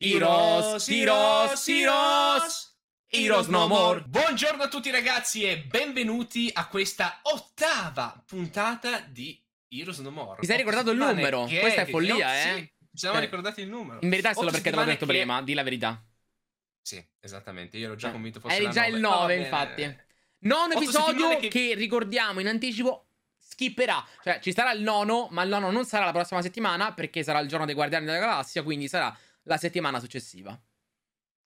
Heroes, Heroes, Heroes, Heroes no more. Buongiorno a tutti ragazzi e benvenuti a questa ottava puntata di Heroes no more. Ti sei ricordato il numero? settimane Questa è che- follia, che- eh? Sì, ci siamo Cioè, ricordati il numero. In verità è solo perché te l'ho detto che- prima, di la verità. Sì, esattamente, io ero già Eh, convinto fosse Eri già il 9, no, va 9, bene. infatti. Nono episodio che... che- ricordiamo in anticipo skipperà. Cioè, ci sarà il nono, ma il nono non sarà la prossima settimana perché sarà il giorno dei Guardiani della Galassia, quindi sarà la settimana successiva.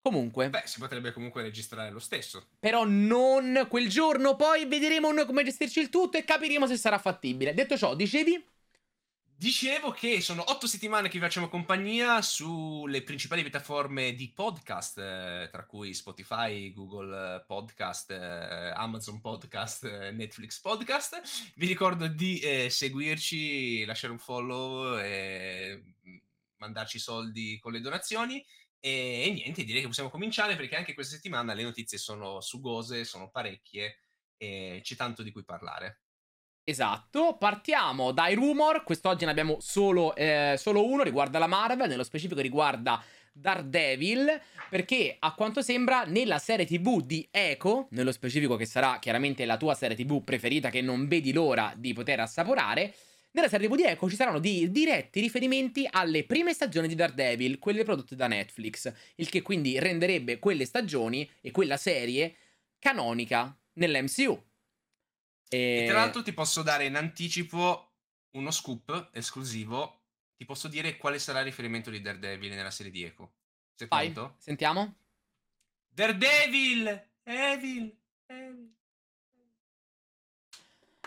Comunque, Beh, si potrebbe comunque registrare lo stesso. però non quel giorno, poi vedremo noi come gestirci il tutto e capiremo se sarà fattibile. Detto ciò, dicevi? Dicevo che sono otto settimane che vi facciamo compagnia sulle principali piattaforme di podcast, eh, tra cui Spotify, Google Podcast, eh, Amazon Podcast, eh, Netflix Podcast. Vi ricordo di eh, seguirci, lasciare un follow, e mm, mandarci soldi con le donazioni. E, e niente, direi che possiamo cominciare perché anche questa settimana le notizie sono sugose, sono parecchie e c'è tanto di cui parlare. Esatto, partiamo dai rumor. Quest'oggi ne abbiamo solo, eh, solo uno, riguarda la Marvel, nello specifico riguarda Daredevil, perché a quanto sembra nella serie TV di Echo, nello specifico che sarà chiaramente la tua serie TV preferita che non vedi l'ora di poter assaporare, nella serie TV di Echo ci saranno di diretti riferimenti alle prime stagioni di Daredevil, quelle prodotte da Netflix, il che quindi renderebbe quelle stagioni e quella serie canonica nell'MCU. E tra l'altro ti posso dare in anticipo uno scoop esclusivo. Ti posso dire quale sarà il riferimento di Daredevil nella serie di Echo. Sei Vai, pronto? sentiamo. Daredevil! Evil! Evil!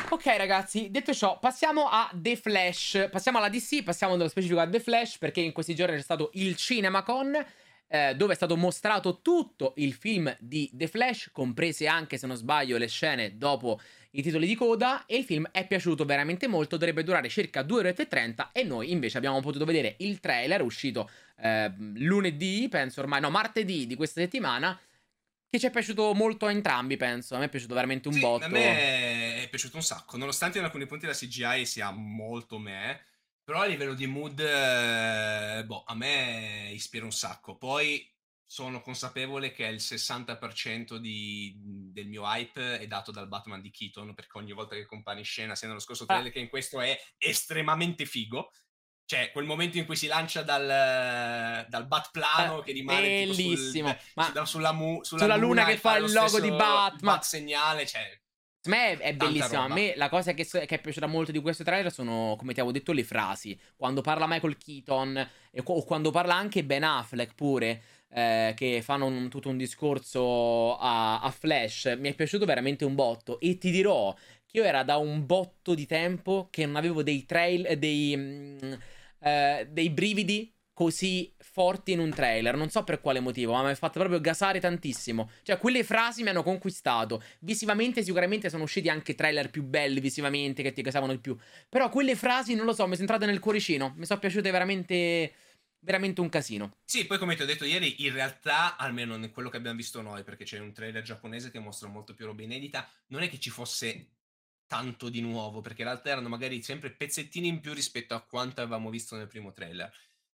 Ok ragazzi, detto ciò, passiamo a The Flash. Passiamo alla DC, passiamo nello specifico a The Flash perché in questi giorni c'è stato il CinemaCon eh, dove è stato mostrato tutto il film di The Flash, comprese anche se non sbaglio le scene dopo i titoli di coda e il film è piaciuto veramente molto, dovrebbe durare circa 2 ore e 30 e noi invece abbiamo potuto vedere il trailer uscito eh, lunedì, penso ormai, no, martedì di questa settimana che ci è piaciuto molto a entrambi, penso. A me è piaciuto veramente un Sì, botto. a me piaciuto un sacco, nonostante in alcuni punti la CGI sia molto me, però a livello di mood, eh, boh, a me ispira un sacco. Poi sono consapevole che il 60% di- del mio hype è dato dal Batman di Keaton, perché ogni volta che compare in scena, sia nello scorso trailer che in questo, è estremamente figo. Cioè, quel momento in cui si lancia dal, dal Batplano Eh, che rimane tipo sul- bellissimo. Ma su- sulla, mu- sulla sulla luna che e fa il logo di Batman. bat segnale, cioè, A me è Tanta bellissima. A me la cosa che, che è piaciuta molto di questo trailer sono, come ti avevo detto, le frasi. Quando parla Michael Keaton, e, o quando parla anche Ben Affleck pure, eh, che fanno un- tutto un discorso a, a Flash. Mi è piaciuto veramente un botto. E ti dirò che io era da un botto di tempo che non avevo dei trail, dei, mm, eh, dei brividi così forti in un trailer. Non so per quale motivo, ma mi ha fatto proprio gasare tantissimo. Cioè, quelle frasi mi hanno conquistato. Visivamente, sicuramente sono usciti anche trailer più belli visivamente che ti gasavano di più. Però quelle frasi, non lo so, mi sono entrate nel cuoricino. Mi sono piaciute veramente. Veramente un casino. Sì, poi come ti ho detto ieri, in realtà, almeno in quello che abbiamo visto noi, perché c'è un trailer giapponese che mostra molto più roba inedita, non è che ci fosse tanto di nuovo, perché in realtà erano magari sempre pezzettini in più rispetto a quanto avevamo visto nel primo trailer.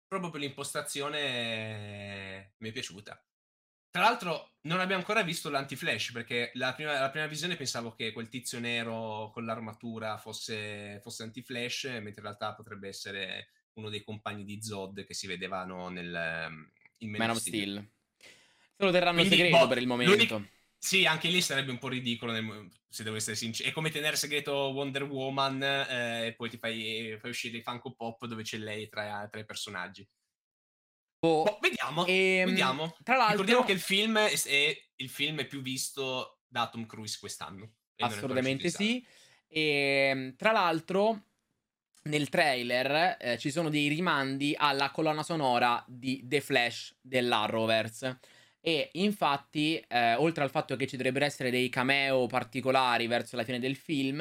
Proprio per l'impostazione mi è piaciuta. Tra l'altro non abbiamo ancora visto l'anti-flash, perché la prima, la prima visione pensavo che quel tizio nero con l'armatura fosse, fosse anti-flash, mentre in realtà potrebbe essere uno dei compagni di Zod che si vedevano nel ehm, in Man of Steel. Se lo terranno Quindi, segreto boh, per il l'unico- momento. Sì, anche lì sarebbe un po' ridicolo, nel- se devo essere sincero. È come tenere segreto Wonder Woman eh, e poi ti fai, fai uscire i Funko Pop dove c'è lei tra, tra i personaggi. Boh, Boh, vediamo, ehm, vediamo. Tra l'altro, Ricordiamo che il film è, è il film più visto da Tom Cruise quest'anno. Assolutamente sì. E tra l'altro, nel trailer eh, ci sono dei rimandi alla colonna sonora di The Flash dell'Arrowverse. E infatti, eh, oltre al fatto che ci dovrebbero essere dei cameo particolari verso la fine del film,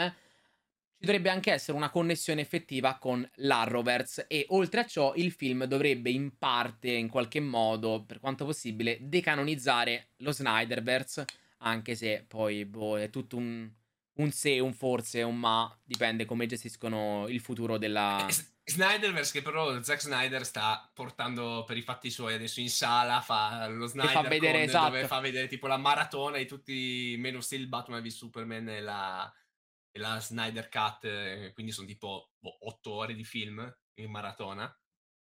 ci dovrebbe anche essere una connessione effettiva con l'Arrowverse. E oltre a ciò, il film dovrebbe in parte, in qualche modo, per quanto possibile, decanonizzare lo Snyderverse. Anche se poi boh, è tutto un un se, un forse, un ma, dipende come gestiscono il futuro della... Eh, Snyderverse che però Zack Snyder sta portando per i fatti suoi adesso in sala, fa lo Snyder fa vedere, Con, esatto. dove fa vedere tipo la maratona di tutti, meno Steel Batman v Superman e la, e la Snyder Cut, eh, quindi sono tipo boh, 8 ore di film in maratona.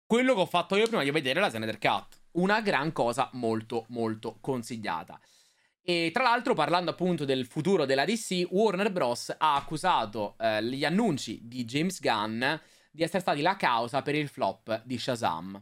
Quello che ho fatto io prima di vedere la Snyder Cut, una gran cosa molto molto consigliata. E tra l'altro, parlando appunto del futuro della DC, Warner Bros. ha accusato eh, gli annunci di James Gunn di essere stati la causa per il flop di Shazam.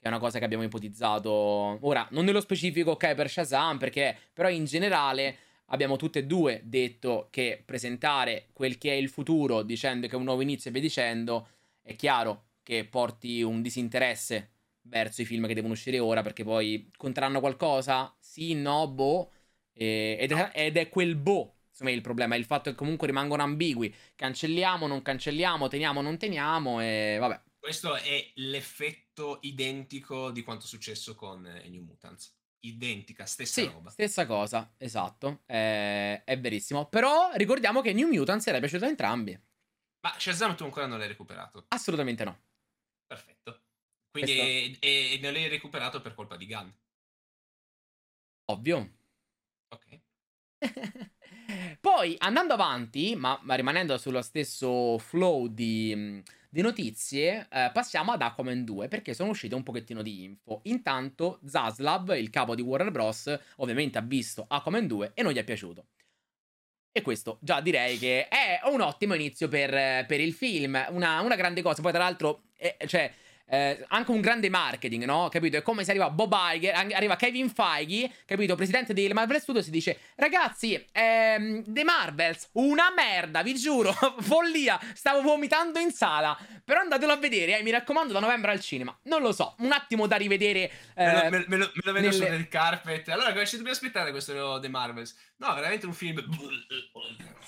Che è una cosa che abbiamo ipotizzato. Ora, non nello specifico, ok, per Shazam, perché però in generale abbiamo tutte e due detto che presentare quel che è il futuro dicendo che è un nuovo inizio e via dicendo, è chiaro che porti un disinteresse verso i film che devono uscire ora, perché poi conteranno qualcosa? Sì, no, boh ed, è, ed, è, quel boh. Insomma, il problema è il fatto che comunque rimangono ambigui. Cancelliamo, non cancelliamo, teniamo, non teniamo e vabbè. Questo è l'effetto identico di quanto è successo con New Mutants. Identica, stessa sì, roba. Stessa cosa, esatto. È, è verissimo. Però ricordiamo che New Mutants era piaciuto a entrambi. Ma Shazam tu ancora non l'hai recuperato? Assolutamente no. Perfetto. Quindi Questo... e, e non l'hai recuperato per colpa di Gunn. Ovvio. Ok. Poi andando avanti, ma, ma, rimanendo sullo stesso flow di, di notizie, eh, passiamo ad Aquaman 2 perché sono uscite un pochettino di info. Intanto Zaslav, il capo di Warner Bros., ovviamente ha visto Aquaman 2 e non gli è piaciuto. E questo già direi che è un ottimo inizio per, per il film, una, una, grande cosa. Poi tra l'altro, eh, cioè eh, anche un grande marketing, no? Capito? È come se arriva Bob Iger, arriva Kevin Feige, capito? Presidente di Marvel Studios e dice Ragazzi, ehm, The Marvels, una merda, vi giuro, follia, stavo vomitando in sala. Però andatelo a vedere, eh, mi raccomando, da novembre al cinema. Non lo so, un attimo da rivedere. Eh, me, lo, me, lo, me lo vedo nelle... sul carpet. Allora, cosa ci dobbiamo aspettare questo The Marvels? No, veramente un film.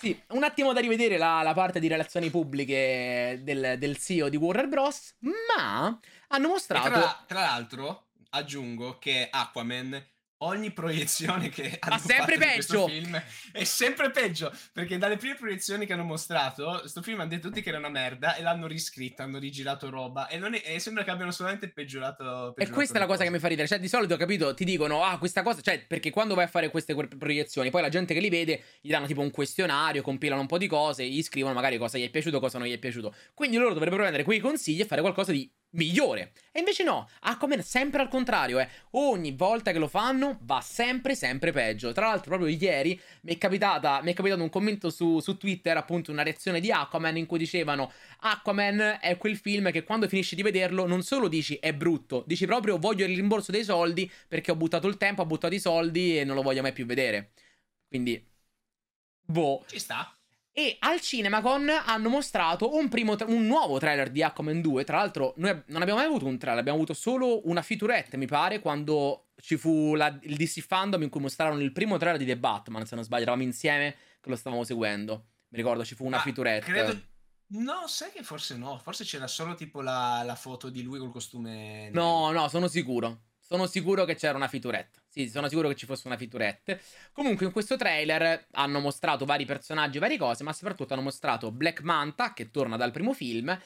Sì, un attimo da rivedere la, la parte di relazioni pubbliche del, del, CEO di Warner Bros. Ma hanno mostrato. Tra, tra, l'altro, aggiungo che Aquaman ogni proiezione che hanno Ma sempre peggio. film è sempre peggio perché dalle prime proiezioni che hanno mostrato questo film hanno detto tutti che era una merda e l'hanno riscritto hanno rigirato roba e, è, e sembra che abbiano solamente peggiorato, peggiorato e questa è la cosa che mi fa ridere cioè di solito capito ti dicono ah questa cosa cioè perché quando vai a fare queste proiezioni poi la gente che li vede gli danno tipo un questionario compilano un po' di cose gli scrivono magari cosa gli è piaciuto cosa non gli è piaciuto quindi loro dovrebbero prendere quei consigli e fare qualcosa di migliore. E invece no, Aquaman sempre al contrario, eh. Ogni volta che lo fanno va sempre, sempre peggio. Tra l'altro, proprio ieri mi è, capitata, mi è capitato un commento su, su, Twitter, appunto, una reazione di Aquaman in cui dicevano Aquaman è quel film che quando finisci di vederlo non solo dici è brutto, dici proprio voglio il rimborso dei soldi perché ho buttato il tempo, ho buttato i soldi e non lo voglio mai più vedere. Quindi... Boh. Ci sta. E al CinemaCon hanno mostrato un, primo tra- un nuovo trailer di Aquaman 2. Tra l'altro, noi non abbiamo mai avuto un trailer, abbiamo avuto solo una featurette, mi pare, quando ci fu la- il DC Fandom in cui mostrarono il primo trailer di The Batman. Se non sbaglio, eravamo insieme che lo stavamo seguendo. Mi ricordo ci fu una ah, featurette. Credo... No, sai che forse no. Forse c'era solo tipo la, la foto di lui col costume. No, no, sono sicuro. Sono sicuro che c'era una featurette. Sì, sono sicuro che ci fosse una featurette. Comunque, in questo trailer hanno mostrato vari personaggi, varie cose, ma soprattutto hanno mostrato Black Manta, che torna dal primo film,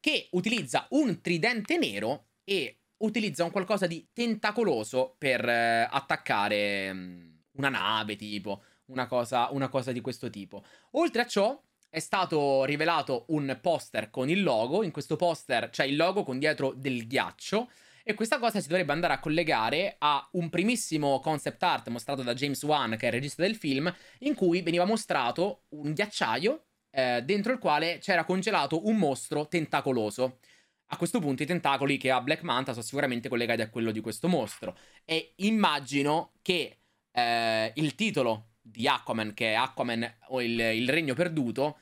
che utilizza un tridente nero e utilizza un qualcosa di tentacoloso per eh, attaccare um, una nave, tipo, una cosa, una cosa di questo tipo. Oltre a ciò, è stato rivelato un poster con il logo. In questo poster c'è il logo con dietro del ghiaccio. E questa cosa si dovrebbe andare a collegare a un primissimo concept art mostrato da James Wan, che è il regista del film, in cui veniva mostrato un ghiacciaio eh, dentro il quale c'era congelato un mostro tentacoloso. A questo punto i tentacoli che ha Black Manta sono sicuramente collegati a quello di questo mostro. E immagino che eh, il titolo di Aquaman, che è Aquaman o il, il regno perduto,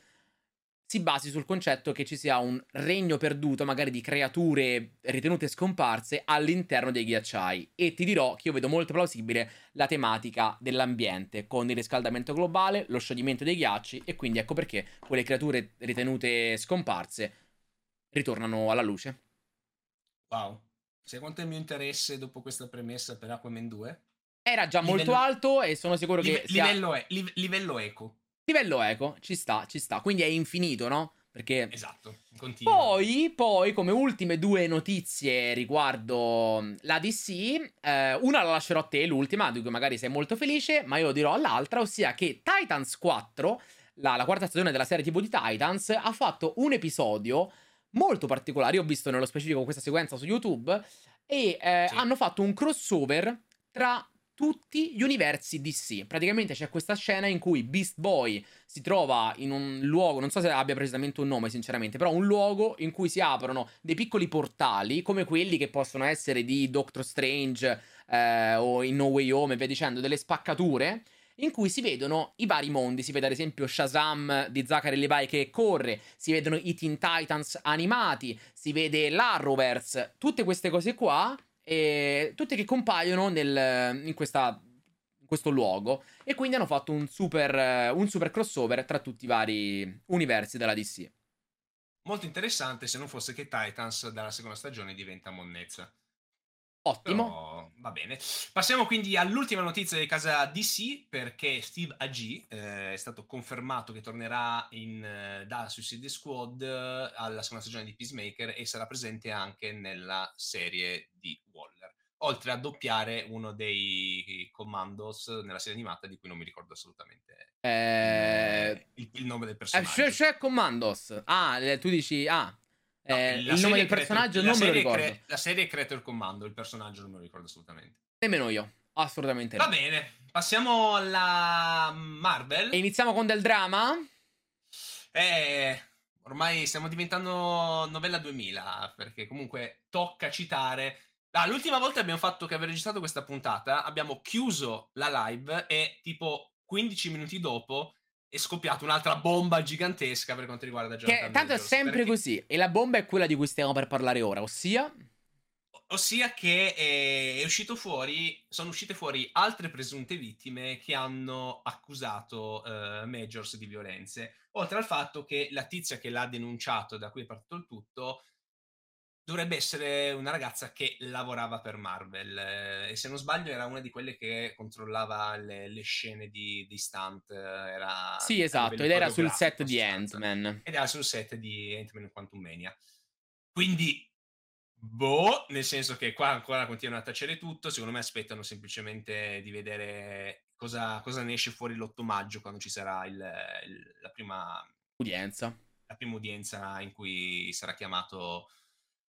si basi sul concetto che ci sia un regno perduto, magari di creature ritenute scomparse, all'interno dei ghiacciai. E ti dirò che io vedo molto plausibile la tematica dell'ambiente, con il riscaldamento globale, lo scioglimento dei ghiacci, e quindi ecco perché quelle creature ritenute scomparse ritornano alla luce. Wow. Sai quanto è il mio interesse dopo questa premessa per Aquaman 2? Era già livello... molto alto e sono sicuro Live... che sia... livello, e... livello eco. Livello eco, ci sta, ci sta. Quindi è infinito, no? Perché... Esatto, continua. Poi, poi, come ultime due notizie riguardo la DC, eh, una la lascerò a te, l'ultima, di cui magari sei molto felice, ma io lo dirò all'altra, ossia che Titans 4, la, la quarta stagione della serie TV di Titans, ha fatto un episodio molto particolare, io ho visto nello specifico questa sequenza su YouTube, e eh, sì. hanno fatto un crossover tra tutti gli universi DC. Praticamente c'è questa scena in cui Beast Boy si trova in un luogo, non so se abbia precisamente un nome sinceramente, però un luogo in cui si aprono dei piccoli portali come quelli che possono essere di Doctor Strange eh, o in No Way Home e via dicendo, delle spaccature in cui si vedono i vari mondi. Si vede ad esempio Shazam di Zachary Levi che corre, si vedono i Teen Titans animati, si vede l'Arrowverse, tutte queste cose qua e tutte che compaiono nel, in, questa, in, questo luogo. E quindi hanno fatto un super, un super crossover tra tutti i vari universi della DC. Molto interessante se non fosse che Titans dalla seconda stagione diventa monnezza. Ottimo. Però, va bene. Passiamo quindi all'ultima notizia di casa DC perché Steve AG eh, è stato confermato che tornerà in, eh, da Suicide Squad eh, alla seconda stagione di Peacemaker e sarà presente anche nella serie di Waller. Oltre a doppiare uno dei commandos nella serie animata di cui non mi ricordo assolutamente eh... il, il, nome del personaggio. Eh, c'è, c'è Commandos. Ah, tu dici... Ah, eh, il nome del personaggio Creator, non me lo ricordo. Cre- la serie Creator Commando, il personaggio non me lo ricordo assolutamente. Nemmeno io, assolutamente Va no. bene, passiamo alla Marvel. E iniziamo con del drama? Eh, ormai stiamo diventando novella 2000, perché comunque tocca citare... Ah, l'ultima volta abbiamo fatto che avevo registrato questa puntata, abbiamo chiuso la live e tipo 15 minuti dopo è scoppiata un'altra bomba gigantesca per quanto riguarda Jonathan Che tanto Majors, è sempre perché... così. E la bomba è quella di cui stiamo per parlare ora, ossia... Ossia che è, è uscito fuori, sono uscite fuori altre presunte vittime che hanno accusato uh, Majors di violenze, oltre al fatto che la tizia che l'ha denunciato, da cui è partito il tutto, dovrebbe essere una ragazza che lavorava per Marvel eh, e se non sbaglio era una di quelle che controllava le, le scene di, di stunt. Era sì, esatto, ed era sul set di Ant-Man. Ed era sul set di Ant-Man in Quantum Mania. Quindi, boh, nel senso che qua ancora continuano a tacere tutto. Secondo me aspettano semplicemente di vedere cosa, cosa ne esce fuori l'8 maggio quando ci sarà il, il, la prima udienza. La prima udienza in cui sarà chiamato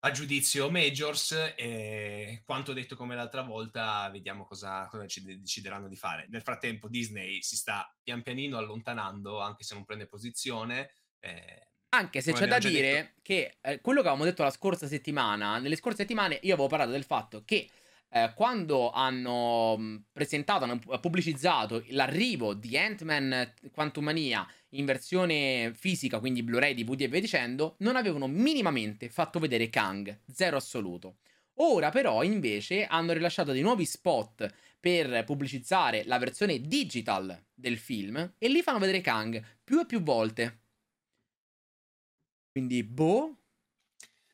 a giudizio Majors e quanto detto come l'altra volta vediamo cosa, cosa decideranno di fare. Nel frattempo Disney si sta pian pianino allontanando anche se non prende posizione. Eh, anche se c'è da dire detto... che eh, quello che avevamo detto la scorsa settimana, nelle scorse settimane io avevo parlato del fatto che eh, quando hanno mm, presentato, hanno pubblicizzato l'arrivo di Ant-Man Quantumania in versione fisica, quindi Blu-ray, DVD e via dicendo, non avevano minimamente fatto vedere Kang, zero assoluto. Ora però invece hanno rilasciato dei nuovi spot per pubblicizzare la versione digital del film e lì fanno vedere Kang più e più volte. Quindi, boh,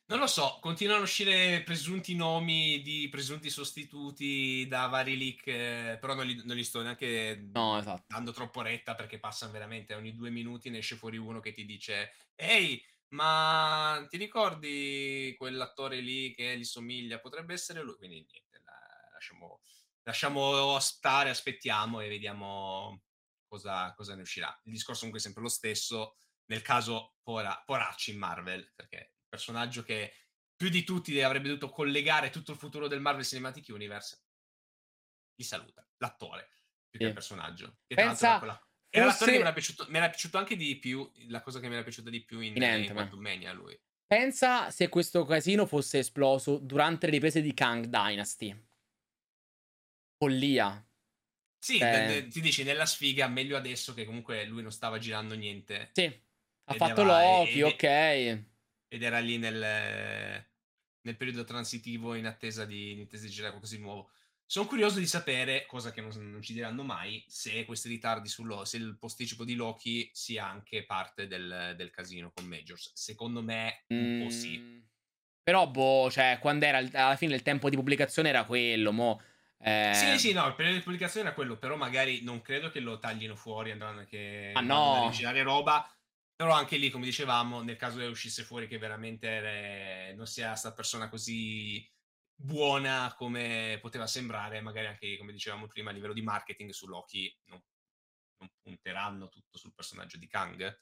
non lo so, continuano a uscire presunti nomi di presunti sostituti da vari leak, eh, però non li, non li, sto neanche no, esatto. dando troppo retta perché passano veramente ogni due minuti ne esce fuori uno che ti dice ehi, ma ti ricordi quell'attore lì che gli somiglia? Potrebbe essere lui, quindi niente, la, lasciamo, lasciamo stare, aspettiamo e vediamo cosa, cosa ne uscirà. Il discorso comunque è sempre lo stesso, nel caso pora, poracci in Marvel, perché personaggio che più di tutti avrebbe dovuto collegare tutto il futuro del Marvel Cinematic Universe, gli saluta, l'attore, più che il personaggio. Che Pensa... Quella... Era l'attore che mi era, piaciuto, mi era piaciuto anche di più, la cosa che mi era piaciuta di più in, in, in Quantum Mania lui. Pensa se questo casino fosse esploso durante le riprese di Kang Dynasty. Follia. Sì, eh. ti dici nella sfiga, meglio adesso che comunque lui non stava girando niente. Sì, ha fatto Loki, ok ed era lì nel, nel periodo transitivo in attesa di, in attesa di girare qualcosa di nuovo. Sono curioso di sapere, cosa che non, non ci diranno mai, se questi ritardi sullo, se il posticipo di Loki sia anche parte del, del casino con Majors. Secondo me, un po' sì. Però, boh, cioè, quando era alla fine il tempo di pubblicazione era quello, mo. Eh... Sì, sì, no, il periodo di pubblicazione era quello, però magari non credo che lo taglino fuori, andranno anche ah, no. a girare roba. Però anche lì, come dicevamo, nel caso che uscisse fuori che veramente era, non sia sta persona così buona come poteva sembrare, magari anche, come dicevamo prima, a livello di marketing su Loki non, non punteranno tutto sul personaggio di Kang.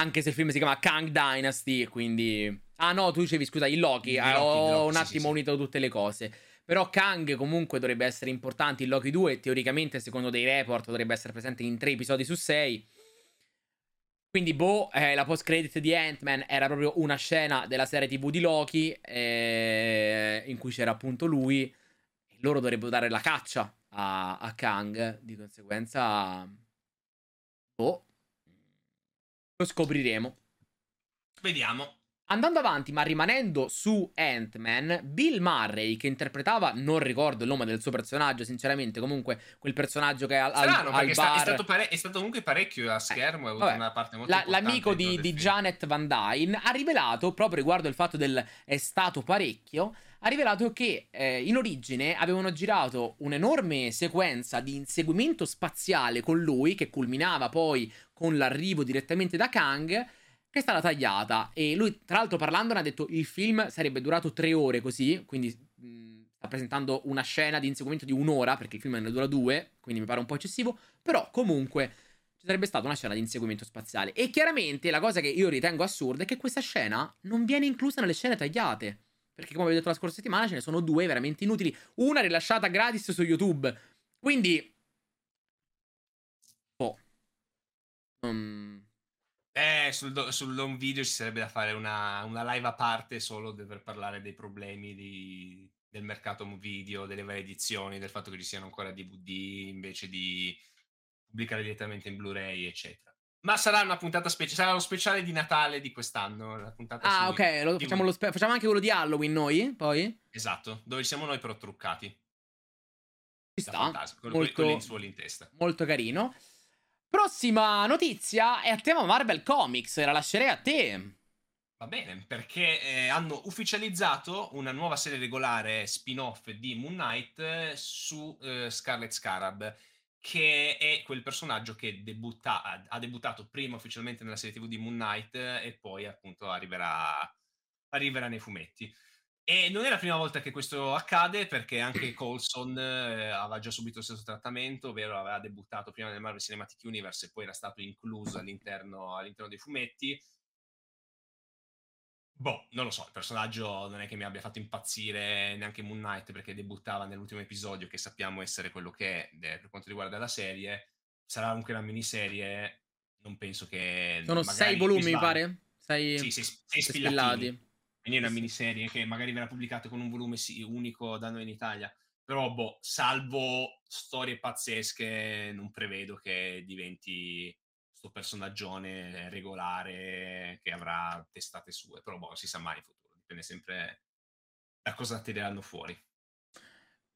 Anche se il film si chiama Kang Dynasty, quindi... Ah no, tu dicevi, scusa, il Loki. Il Loki, ho Loki, un attimo sì, unito sì. tutte le cose. Però Kang comunque dovrebbe essere importante in Loki 2. Teoricamente, secondo dei report, dovrebbe essere presente in tre episodi su sei. Quindi, boh, eh, la post credit di Ant-Man era proprio una scena della serie TV di Loki. Eh, in cui c'era appunto lui. Loro dovrebbero dare la caccia a, a Kang. Di conseguenza, boh, lo scopriremo. Vediamo. Andando avanti, ma rimanendo su Ant-Man, Bill Murray, che interpretava, non ricordo il nome del suo personaggio, sinceramente, comunque quel personaggio che al, Strano, al, al bar... È stato, pare- è stato, comunque parecchio a schermo, eh, ha avuto vabbè, una parte molto la, L'amico di, di Janet Van Dyne ha rivelato, proprio riguardo il fatto del è stato parecchio, ha rivelato che eh, in origine avevano girato un'enorme sequenza di inseguimento spaziale con lui, che culminava poi con l'arrivo direttamente da Kang che è stata tagliata. E lui, tra l'altro, parlandone, ha detto il film sarebbe durato tre ore così, quindi mh, sta presentando una scena di inseguimento di un'ora, perché il film ne dura due, quindi mi pare un po' eccessivo, però comunque ci sarebbe stata una scena di inseguimento spaziale. E chiaramente la cosa che io ritengo assurda è che questa scena non viene inclusa nelle scene tagliate. Perché come vi ho detto la scorsa settimana ce ne sono due veramente inutili. Una rilasciata gratis su YouTube. Quindi... Oh. Non... Eh, sul, sul home video ci sarebbe da fare una, una live a parte solo per parlare dei problemi di, del mercato video, delle varie edizioni, del fatto che ci siano ancora DVD invece di pubblicare direttamente in Blu-ray, eccetera. Ma sarà una puntata speciale, sarà lo speciale di Natale di quest'anno. La puntata ah, ok, lo, facciamo, lo spe- facciamo, anche quello di Halloween noi, poi? Esatto, dove siamo noi però truccati. Ci sta, con, molto, in testa. molto carino. Prossima notizia è a tema Marvel Comics, la lascerei a te. Va bene, perché eh, hanno ufficializzato una nuova serie regolare spin-off di Moon Knight eh, su eh, Scarlet Scarab, che è quel personaggio che debutta, ha debuttato prima ufficialmente nella serie TV di Moon Knight e poi appunto arriverà, arriverà nei fumetti. E non è la prima volta che questo accade perché anche Colson eh, aveva già subito lo stesso trattamento, ovvero aveva debuttato prima nel Marvel Cinematic Universe e poi era stato incluso all'interno, all'interno dei fumetti. Boh, non lo so, il personaggio non è che mi abbia fatto impazzire neanche Moon Knight perché debuttava nell'ultimo episodio che sappiamo essere quello che è per quanto riguarda la serie. Sarà anche una miniserie, non penso che... Sono sei volumi, mi pare? Sei, sì, sei, sei spillati. Quindi è una miniserie che magari verrà pubblicata con un volume unico da noi in Italia. Però, boh, salvo storie pazzesche, non prevedo che diventi questo personaggione regolare che avrà testate sue. Però, boh, si sa mai in futuro. Dipende sempre da cosa tireranno fuori.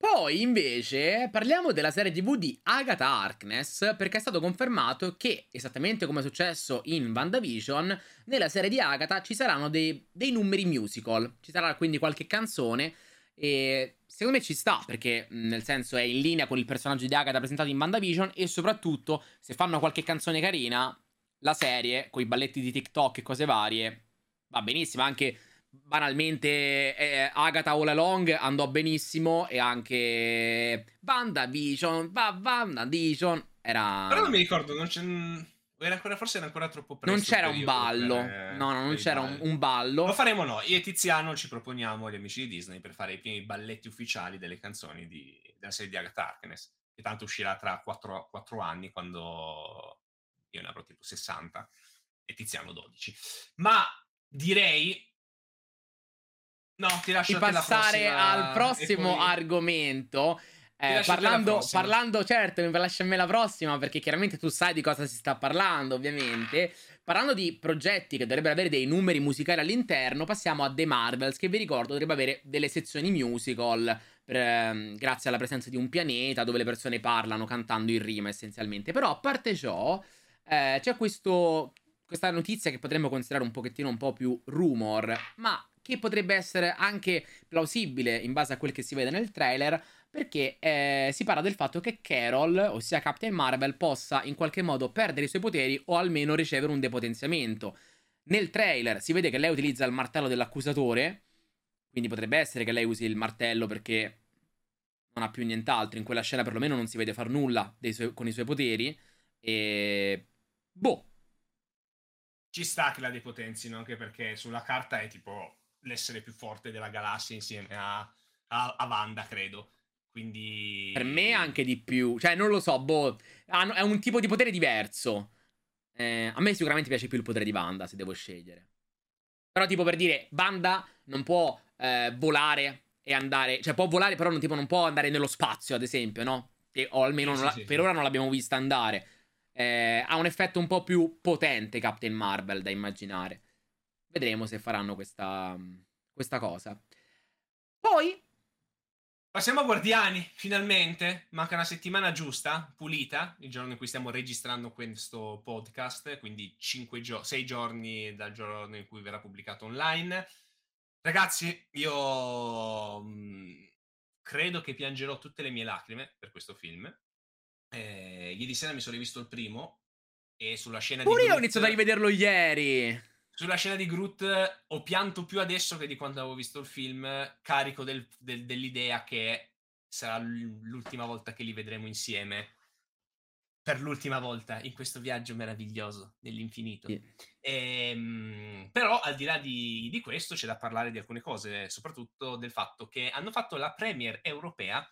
Poi invece parliamo della serie TV di Agatha Harkness perché è stato confermato che, esattamente come è successo in WandaVision, nella serie di Agatha ci saranno dei, dei numeri musical, ci sarà quindi qualche canzone e secondo me ci sta perché nel senso è in linea con il personaggio di Agatha presentato in WandaVision e soprattutto se fanno qualche canzone carina, la serie con i balletti di TikTok e cose varie va benissimo. Anche banalmente eh, Agatha All Along andò benissimo e anche WandaVision, va, WandaVision era... Però non mi ricordo, non c'è... Era ancora, forse era ancora troppo presto. Non c'era un ballo. Per, no, no, non c'era un, un, ballo. Lo faremo noi. Io e Tiziano ci proponiamo gli amici di Disney per fare i primi balletti ufficiali delle canzoni di, della serie di Agatha Harkness. Che tanto uscirà tra 4, 4 anni, quando io ne avrò tipo 60 e Tiziano 12. Ma direi No, ti lascio di passare al prossimo poi... argomento. Eh, parlando, parlando, certo, mi lasci a me la prossima perché chiaramente tu sai di cosa si sta parlando, ovviamente. Parlando di progetti che dovrebbero avere dei numeri musicali all'interno, passiamo a The Marvels, che vi ricordo dovrebbe avere delle sezioni musical per, eh, grazie alla presenza di un pianeta dove le persone parlano cantando in rima essenzialmente. Però a parte ciò, eh, c'è questo, questa notizia che potremmo considerare un pochettino un po' più rumor, ma che potrebbe essere anche plausibile in base a quel che si vede nel trailer, perché eh, si parla del fatto che Carol, ossia Captain Marvel, possa in qualche modo perdere i suoi poteri o almeno ricevere un depotenziamento. Nel trailer si vede che lei utilizza il martello dell'accusatore, quindi potrebbe essere che lei usi il martello perché non ha più nient'altro. In quella scena perlomeno non si vede far nulla suoi, con i suoi poteri. E... Boh. Ci sta che la depotenzino, anche perché sulla carta è tipo l'essere più forte della galassia insieme a, a, a Wanda, credo. Quindi... Per me anche di più. Cioè, non lo so, boh. È un tipo di potere diverso. Eh, a me sicuramente piace più il potere di Wanda, se devo scegliere. Però, tipo, per dire, Wanda non può eh, volare e andare. Cioè, può volare, però non, tipo, non può andare nello spazio, ad esempio, no? E, o almeno sì, la, sì, per sì. ora non l'abbiamo vista andare. Eh, ha un effetto un po' più potente Captain Marvel da immaginare. Vedremo se faranno questa, questa cosa. Poi. Passiamo a Guardiani, finalmente. Manca una settimana giusta, pulita, il giorno in cui stiamo registrando questo podcast, quindi 6 gio- giorni dal giorno in cui verrà pubblicato online. Ragazzi, io mh, mm, credo che piangerò tutte le mie lacrime per questo film. Eh, ieri sera mi sono rivisto il primo e sulla scena Pure di Pure io ho iniziato a rivederlo ieri. Sulla scena di Groot ho pianto più adesso che di quando avevo visto il film, carico del, del, dell'idea che sarà l'ultima volta che li vedremo insieme per l'ultima volta in questo viaggio meraviglioso nell'infinito. Sì. E, ehm, però al di là di, di, questo c'è da parlare di alcune cose, soprattutto del fatto che hanno fatto la premiere europea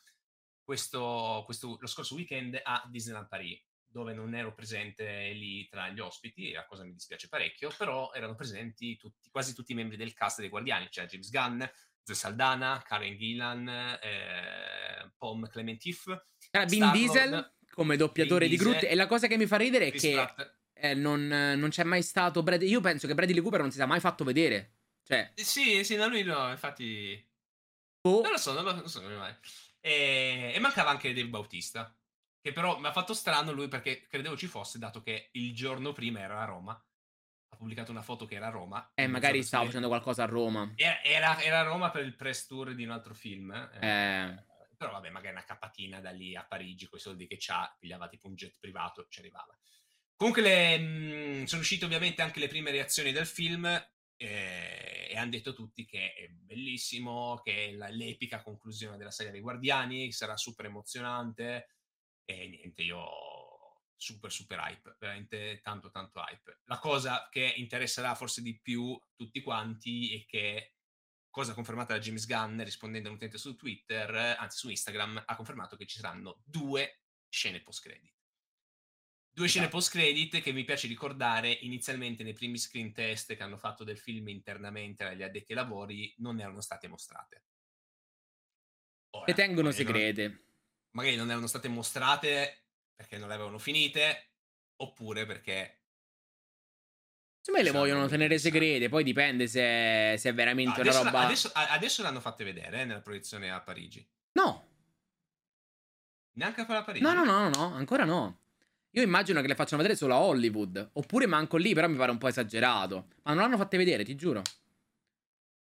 questo, questo, lo scorso weekend a Disneyland Paris, dove non ero presente lì tra gli ospiti, la cosa mi dispiace parecchio, però erano presenti tutti, quasi tutti i membri del cast dei Guardiani, cioè James Gunn, Zoe Saldana, Karen Gillan, eh, Pom Clementif, Vin Star-Lord, Diesel come doppiatore di Groot. E la cosa che mi fa ridere è che eh, non, non, c'è mai stato Brad. Io penso che Bradley Cooper non si sia mai fatto vedere. Cioè... Eh, sì, sì, no, lui no, infatti. Oh. Non lo so, non lo, so mai. E, e mancava anche Dave Bautista. Che però mi ha fatto strano lui perché credevo ci fosse, dato che il giorno prima era a Roma. Ha pubblicato una foto che era a Roma. Eh, magari stava facendo qualcosa a Roma. Era, era, a Roma per il press tour di un altro film. Eh. eh però vabbè, magari una capatina da lì a Parigi, con i soldi che c'ha, pigliava tipo un jet privato, ci arrivava. Comunque le, mh, mm, sono uscite ovviamente anche le prime reazioni del film eh, e hanno detto tutti che è bellissimo, che è la, l'epica conclusione della saga dei Guardiani, sarà super emozionante e niente, io super super hype, veramente tanto tanto hype. La cosa che interesserà forse di più tutti quanti è che cosa confermata da James Gunn rispondendo a un utente su Twitter, anzi su Instagram, ha confermato che ci saranno due scene post-credit. Due scene esatto. post-credit che mi piace ricordare inizialmente nei primi screen test che hanno fatto del film internamente agli addetti ai lavori non erano state mostrate. Ora, Le tengono segrete. Non, magari non erano state mostrate perché non le avevano finite oppure perché Secondo me le vogliono tenere segrete, poi dipende se, se è veramente no, una roba. La, adesso, adesso l'hanno fatte vedere eh, nella proiezione a Parigi. No. Neanche a fare a Parigi? No, no, no, no, ancora no. Io immagino che le facciano vedere solo a Hollywood. Oppure manco lì, però mi pare un po' esagerato. Ma non l'hanno fatte vedere, ti giuro.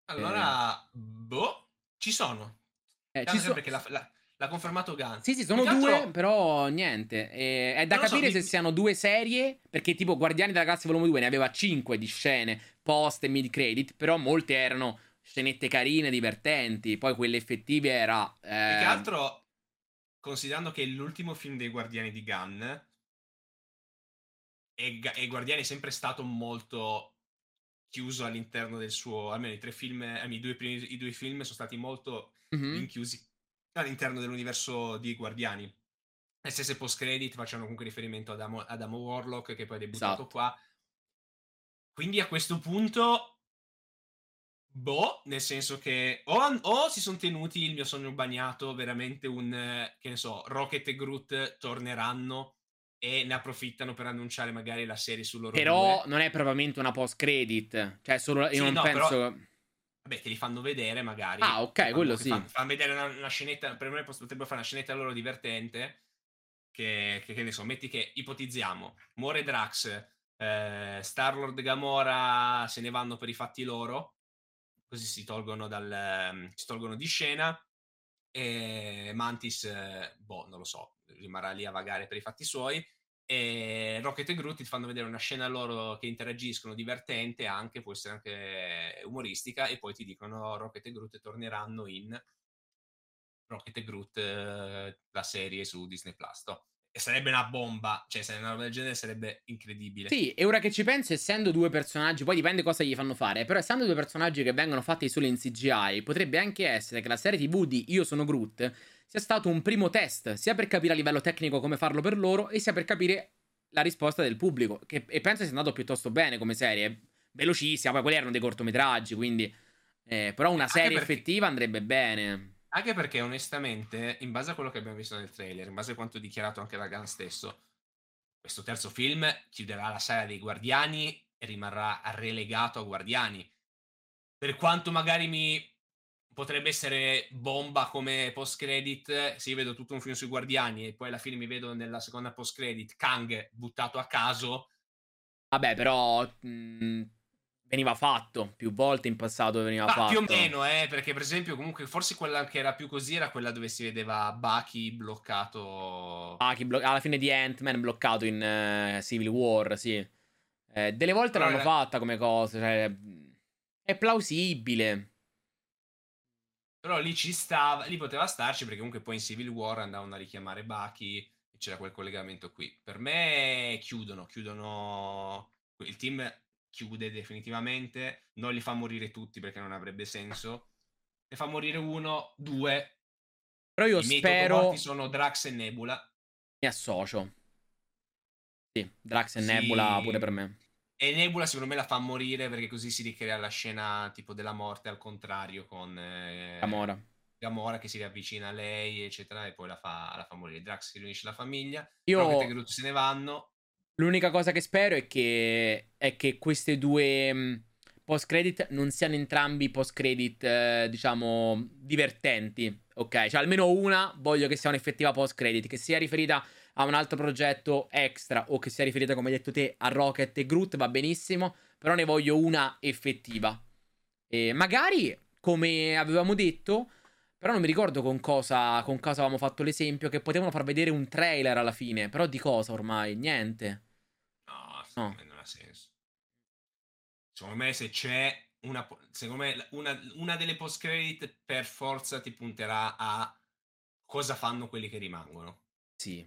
Allora, eh. boh, ci sono. Eh, ci so... perché la, la, L'ha confermato Gunn. Sì, sì, sono due, altro... però niente. E, è da capire so, se mi... siano due serie, perché tipo Guardiani della Galassia Volume 2 ne aveva 5 di scene post e mid credit, però molte erano scenette carine, divertenti, poi quelle effettive era... Eh... Più che altro, considerando che è l'ultimo film dei Guardiani di Gunn, e, e Guardiani è sempre stato molto chiuso all'interno del suo... almeno i tre film, eh, i, due primi, i due film sono stati molto mm-hmm. rinchiusi all'interno dell'universo di Guardiani. Le stesse post-credit facciano comunque riferimento ad Amo, ad Amo Warlock che poi è debuttato esatto. qua. Quindi a questo punto, boh, nel senso che o, o si sono tenuti il mio sogno bagnato, veramente un, che ne so, Rocket e Groot torneranno e ne approfittano per annunciare magari la serie su loro Però due. non è propriamente una post-credit, cioè solo, io sì, non no, penso... Però Vabbè, te li fanno vedere magari. Ah, ok, quello sì. Fanno, fanno vedere una, una, scenetta, per me potrebbero fare una scenetta loro divertente, che, che, che ne so, metti che ipotizziamo, muore Drax, eh, Star-Lord Gamora se ne vanno per i fatti loro, così si tolgono, dal, si tolgono di scena. E Mantis, boh, non lo so, rimarrà lì a vagare per i fatti suoi. E Rocket e Groot ti fanno vedere una scena loro che interagiscono divertente, anche, può essere anche umoristica, e poi ti dicono Rocket e Groot torneranno in Rocket e Groot, la serie su Disney Plus. E sarebbe una bomba, cioè se una roba del genere sarebbe incredibile. Sì, e ora che ci penso, essendo due personaggi, poi dipende cosa gli fanno fare, però essendo due personaggi che vengono fatti solo in CGI, potrebbe anche essere che la serie TV di Io sono Groot sia stato un primo test, sia per capire a livello tecnico come farlo per loro, e sia per capire la risposta del pubblico, che, e penso sia andato piuttosto bene come serie, velocissima, poi quelli erano dei cortometraggi, quindi... Eh, però una serie perché... effettiva andrebbe bene. Anche perché onestamente, in base a quello che abbiamo visto nel trailer, in base a quanto dichiarato anche da Gunn stesso, questo terzo film chiuderà la saga dei Guardiani e rimarrà relegato a Guardiani. Per quanto magari mi potrebbe essere bomba come post credit, se io vedo tutto un film sui Guardiani e poi alla fine mi vedo nella seconda post credit Kang buttato a caso. Vabbè, però mh, mhmm, veniva fatto più volte in passato veniva Ma fatto più o meno eh perché per esempio comunque forse quella che era più così era quella dove si vedeva Bucky bloccato. Bucky blo- alla fine di Ant-Man bloccato in uh, Civil War sì. Eh, delle volte Però l'hanno era... fatta come cosa cioè, è plausibile però lì ci stava lì poteva starci perché comunque poi in Civil War andavano a richiamare Bucky e c'era quel collegamento qui per me chiudono chiudono il team chiude definitivamente, non li fa morire tutti perché non avrebbe senso, ne fa morire uno, due. Però io I spero... sono Drax e Nebula. Mi associo. Sì, Drax e sì. Nebula pure per me. E Nebula secondo me la fa morire perché così si ricrea la scena tipo della morte al contrario con eh, Gamora. Gamora che si riavvicina a lei, eccetera, e poi la fa, la fa morire. Drax si riunisce alla famiglia. Io... Rocket e Groot se ne vanno. L'unica cosa che spero è che, è che queste due mm, post credit non siano entrambi post credit, eh, diciamo, divertenti. Ok, cioè almeno una voglio che sia un'effettiva post credit, che sia riferita a un altro progetto extra o che sia riferita, come hai detto te, a Rocket e Groot, va benissimo, però ne voglio una effettiva. E magari, come avevamo detto, però non mi ricordo con cosa, con cosa avevamo fatto l'esempio, che potevano far vedere un trailer alla fine, però di cosa ormai? Niente. No, no. non ha senso. Secondo me se c'è una, secondo me una, una delle post credit per forza ti punterà a cosa fanno quelli che rimangono. Sì.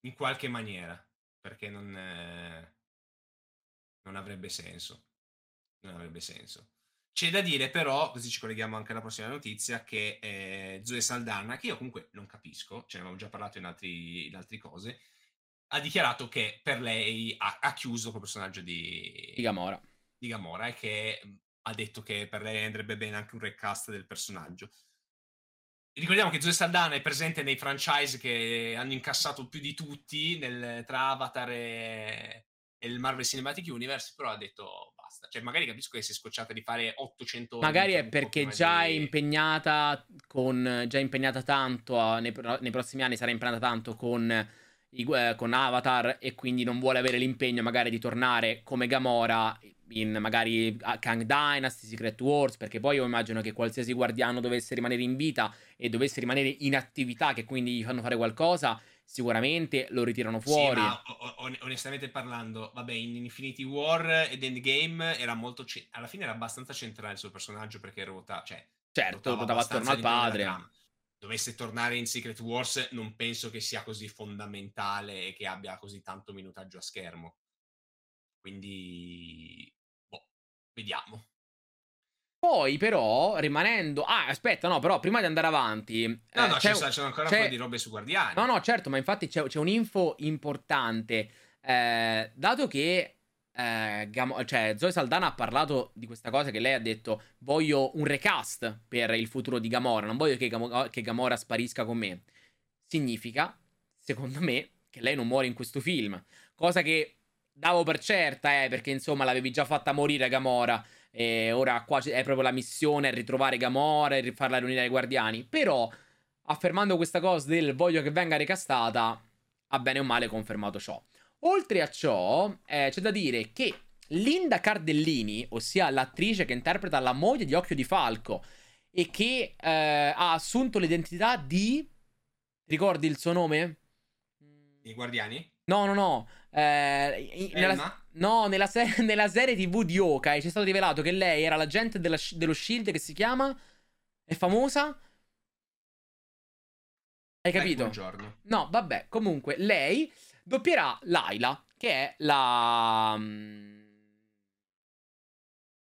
In qualche maniera, perché non, eh, non avrebbe senso. Non avrebbe senso. C'è da dire però, così ci colleghiamo anche alla prossima notizia, che eh, Zoe Saldana, che io comunque non capisco, ce ne avevamo già parlato in, altri, in altre cose, ha dichiarato che per lei ha, ha chiuso col personaggio di, di Gamora. Di Gamora e che ha detto che per lei andrebbe bene anche un recast del personaggio. Ricordiamo che Zoe Saldana è presente nei franchise che hanno incassato più di tutti nel, tra Avatar e, e, il Marvel Cinematic Universe, però ha detto basta. Cioè, magari capisco che si è scocciata di fare 800 Magari è perché già di... è impegnata con già impegnata tanto a, nei, nei prossimi anni sarà impegnata tanto con con Avatar e quindi non vuole avere l'impegno magari di tornare come Gamora in magari Kang Dynasty, Secret Wars, perché poi io immagino che qualsiasi guardiano dovesse rimanere in vita e dovesse rimanere in attività, che quindi gli fanno fare qualcosa, sicuramente lo ritirano fuori. Sì, ma onestamente parlando, vabbè, in Infinity War ed Endgame era molto ce- alla fine era abbastanza centrale il suo personaggio perché ruotava, cioè certo, ruotava attorno al padre dovesse tornare in Secret Wars, non penso che sia così fondamentale e che abbia così tanto minutaggio a schermo. Quindi, boh, vediamo. Poi, però, rimanendo. Ah, aspetta, no, però, prima di andare avanti. No, eh, no, c'è, c'è, c'è ancora un po' di robe su Guardiani. No, no, certo, ma infatti c'è, c'è un'info importante. Eh, dato che eh, Gam- cioè, Zoe Saldana ha parlato di questa cosa che lei ha detto voglio un recast per il futuro di Gamora, non voglio che, Gam- che Gamora sparisca con me. Significa, secondo me, che lei non muore in questo film. Cosa che davo per certa, eh, perché insomma l'avevi già fatta morire Gamora. E ora qua è proprio la missione, ritrovare Gamora e farla riunire ai guardiani. Però, affermando questa cosa del voglio che venga recastata, ha bene o male confermato ciò. Oltre a ciò, eh, c'è da dire che Linda Cardellini, ossia l'attrice che interpreta la moglie di Occhio di Falco e che eh, ha assunto l'identità di... Ricordi il suo nome? I Guardiani? No, no, no. Eh, nella, no, nella, se- nella, serie TV di Hawkeye c'è stato rivelato che lei era l'agente della, dello Shield che si chiama... È famosa? Hai capito? Buongiorno. No, vabbè, comunque lei doppierà Laila, che è la um,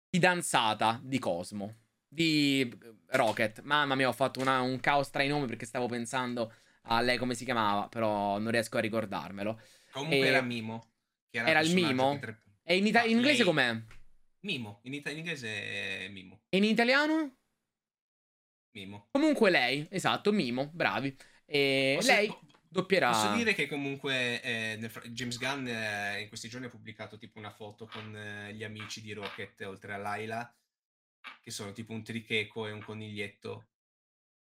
fidanzata di Cosmo, di Rocket. Mamma mia, ho fatto una, un caos tra i nomi perché stavo pensando a lei come si chiamava, però non riesco a ricordarmelo. Comunque e... era Mimo. era, era il Mimo? Tre... E in, ita- no, in inglese lei... com'è? Mimo, in, ita- in inglese è Mimo. E in italiano? Mimo. Comunque lei, esatto, Mimo, bravi. E posso, lei doppierà. Posso dire che comunque eh, nel, James Gunn eh, in questi giorni ha pubblicato tipo una foto con eh, gli amici di Rocket oltre a Laila, che sono tipo un tricheco e un coniglietto.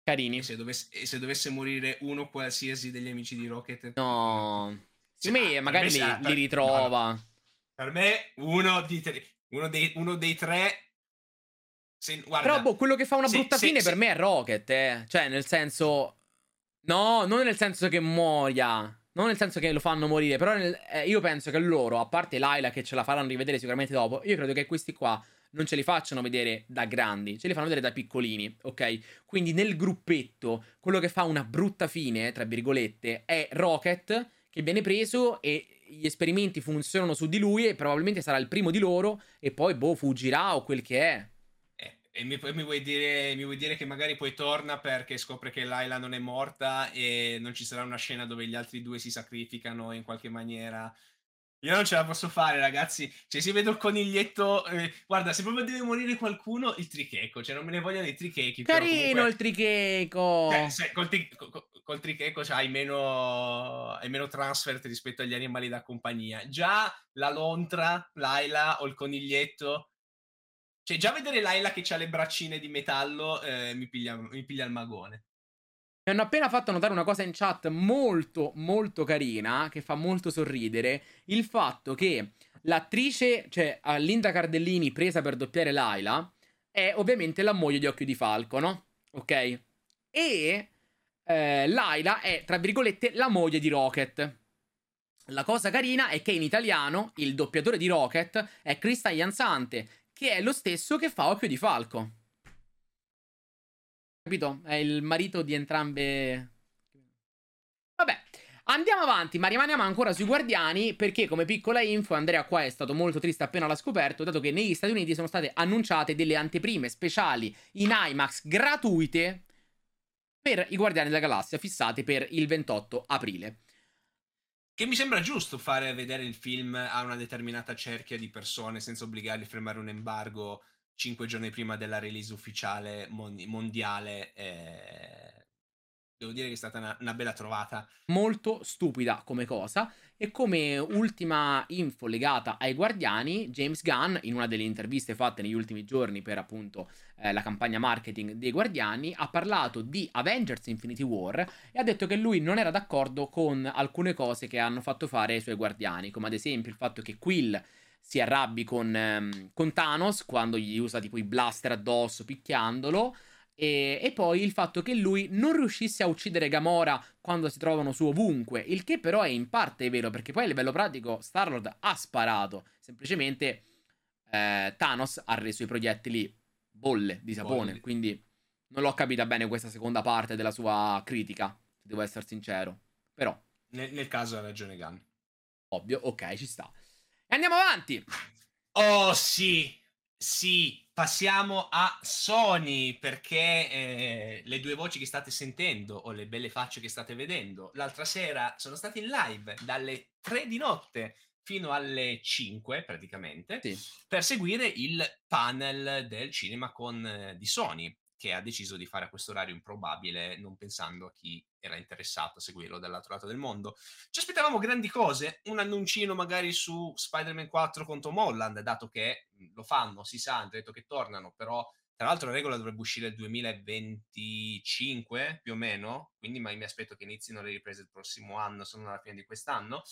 Carini. E se, dovesse, e se dovesse morire uno qualsiasi degli amici di Rocket. No. Secondo me magari me li, li, ritrova. No, per me uno, di tre, uno, dei, uno dei tre se, guarda, Però boh, quello che fa una se, brutta se, fine per me è Rocket, eh. Cioè, nel senso... No, non nel senso che muoia. Non nel senso che lo fanno morire. Però nel, eh, io penso che loro, a parte Laila che ce la faranno rivedere sicuramente dopo, io credo che questi qua non ce li facciano vedere da grandi, ce li fanno vedere da piccolini, ok? Quindi nel gruppetto, quello che fa una brutta fine, tra virgolette, è Rocket che viene preso e gli esperimenti funzionano su di lui e probabilmente sarà il primo di loro e poi, boh, fuggirà o quel che è. E mi, mi, vuoi dire, mi, vuoi dire, che magari poi torna perché scopre che Laila non è morta e non ci sarà una scena dove gli altri due si sacrificano in qualche maniera. Io non ce la posso fare, ragazzi. Cioè, se vedo il coniglietto. Eh, guarda, se proprio deve morire qualcuno, il tricheco. Cioè, non me ne vogliono i trichechi. Carino comunque... il tricheco. Se, col, tri- col, col, tricheco cioè, hai, meno, hai meno transfert rispetto agli animali da compagnia. Già la lontra, Laila o il coniglietto cioè, già vedere Laila che ha le braccine di metallo eh, mi, piglia, mi piglia il magone. Mi hanno appena fatto notare una cosa in chat molto, molto carina, che fa molto sorridere, il fatto che l'attrice, cioè Linda Cardellini, presa per doppiare Laila, è ovviamente la moglie di Occhio di Falco, no? Ok? E eh, Laila è, tra virgolette, la moglie di Rocket. La cosa carina è che in italiano il doppiatore di Rocket è Cristian Jansante, che è lo stesso che fa Occhio di Falco. Capito? È il marito di entrambe. Vabbè, andiamo avanti, ma rimaniamo ancora sui Guardiani perché come piccola info Andrea qua è stato molto triste appena l'ha scoperto, dato che negli Stati Uniti sono state annunciate delle anteprime speciali in IMAX gratuite per i Guardiani della Galassia fissate per il 28 aprile. Che mi sembra giusto fare vedere il film a una determinata cerchia di persone senza obbligarli a firmare un embargo cinque giorni prima della release ufficiale mondiale. Eh devo dire che è stata una, una, bella trovata. Molto stupida come cosa. E come ultima info legata ai Guardiani, James Gunn, in una delle interviste fatte negli ultimi giorni per appunto eh, la campagna marketing dei Guardiani, ha parlato di Avengers Infinity War e ha detto che lui non era d'accordo con alcune cose che hanno fatto fare ai suoi Guardiani, come ad esempio il fatto che Quill si arrabbi con, ehm, con Thanos quando gli usa tipo i blaster addosso picchiandolo. E, e, poi il fatto che lui non riuscisse a uccidere Gamora quando si trovano su ovunque, il che però è in parte vero, perché poi a livello pratico Starlord ha sparato, semplicemente eh, Thanos ha reso i proiettili bolle di sapone, bolle. quindi non l'ho capita bene questa seconda parte della sua critica, se devo essere sincero, però... Nel, nel caso ha ragione Gunn. Ovvio, ok, ci sta. E andiamo avanti! Oh sì, sì, passiamo a Sony perché eh, le due voci che state sentendo o le belle facce che state vedendo l'altra sera sono state in live dalle 3 di notte fino alle 5 praticamente sì. per seguire il panel del cinema con, eh, di Sony che ha deciso di fare a questo orario improbabile, non pensando a chi era interessato a seguirlo dall'altro lato del mondo. Ci aspettavamo grandi cose, un annuncino magari su Spider-Man 4 con Tom Holland, dato che lo fanno, si sa, hanno detto che tornano, però Tra l'altro la regola dovrebbe uscire il 2025 più o meno, quindi ma mi aspetto che inizino le riprese il prossimo anno, se non alla fine di quest'anno.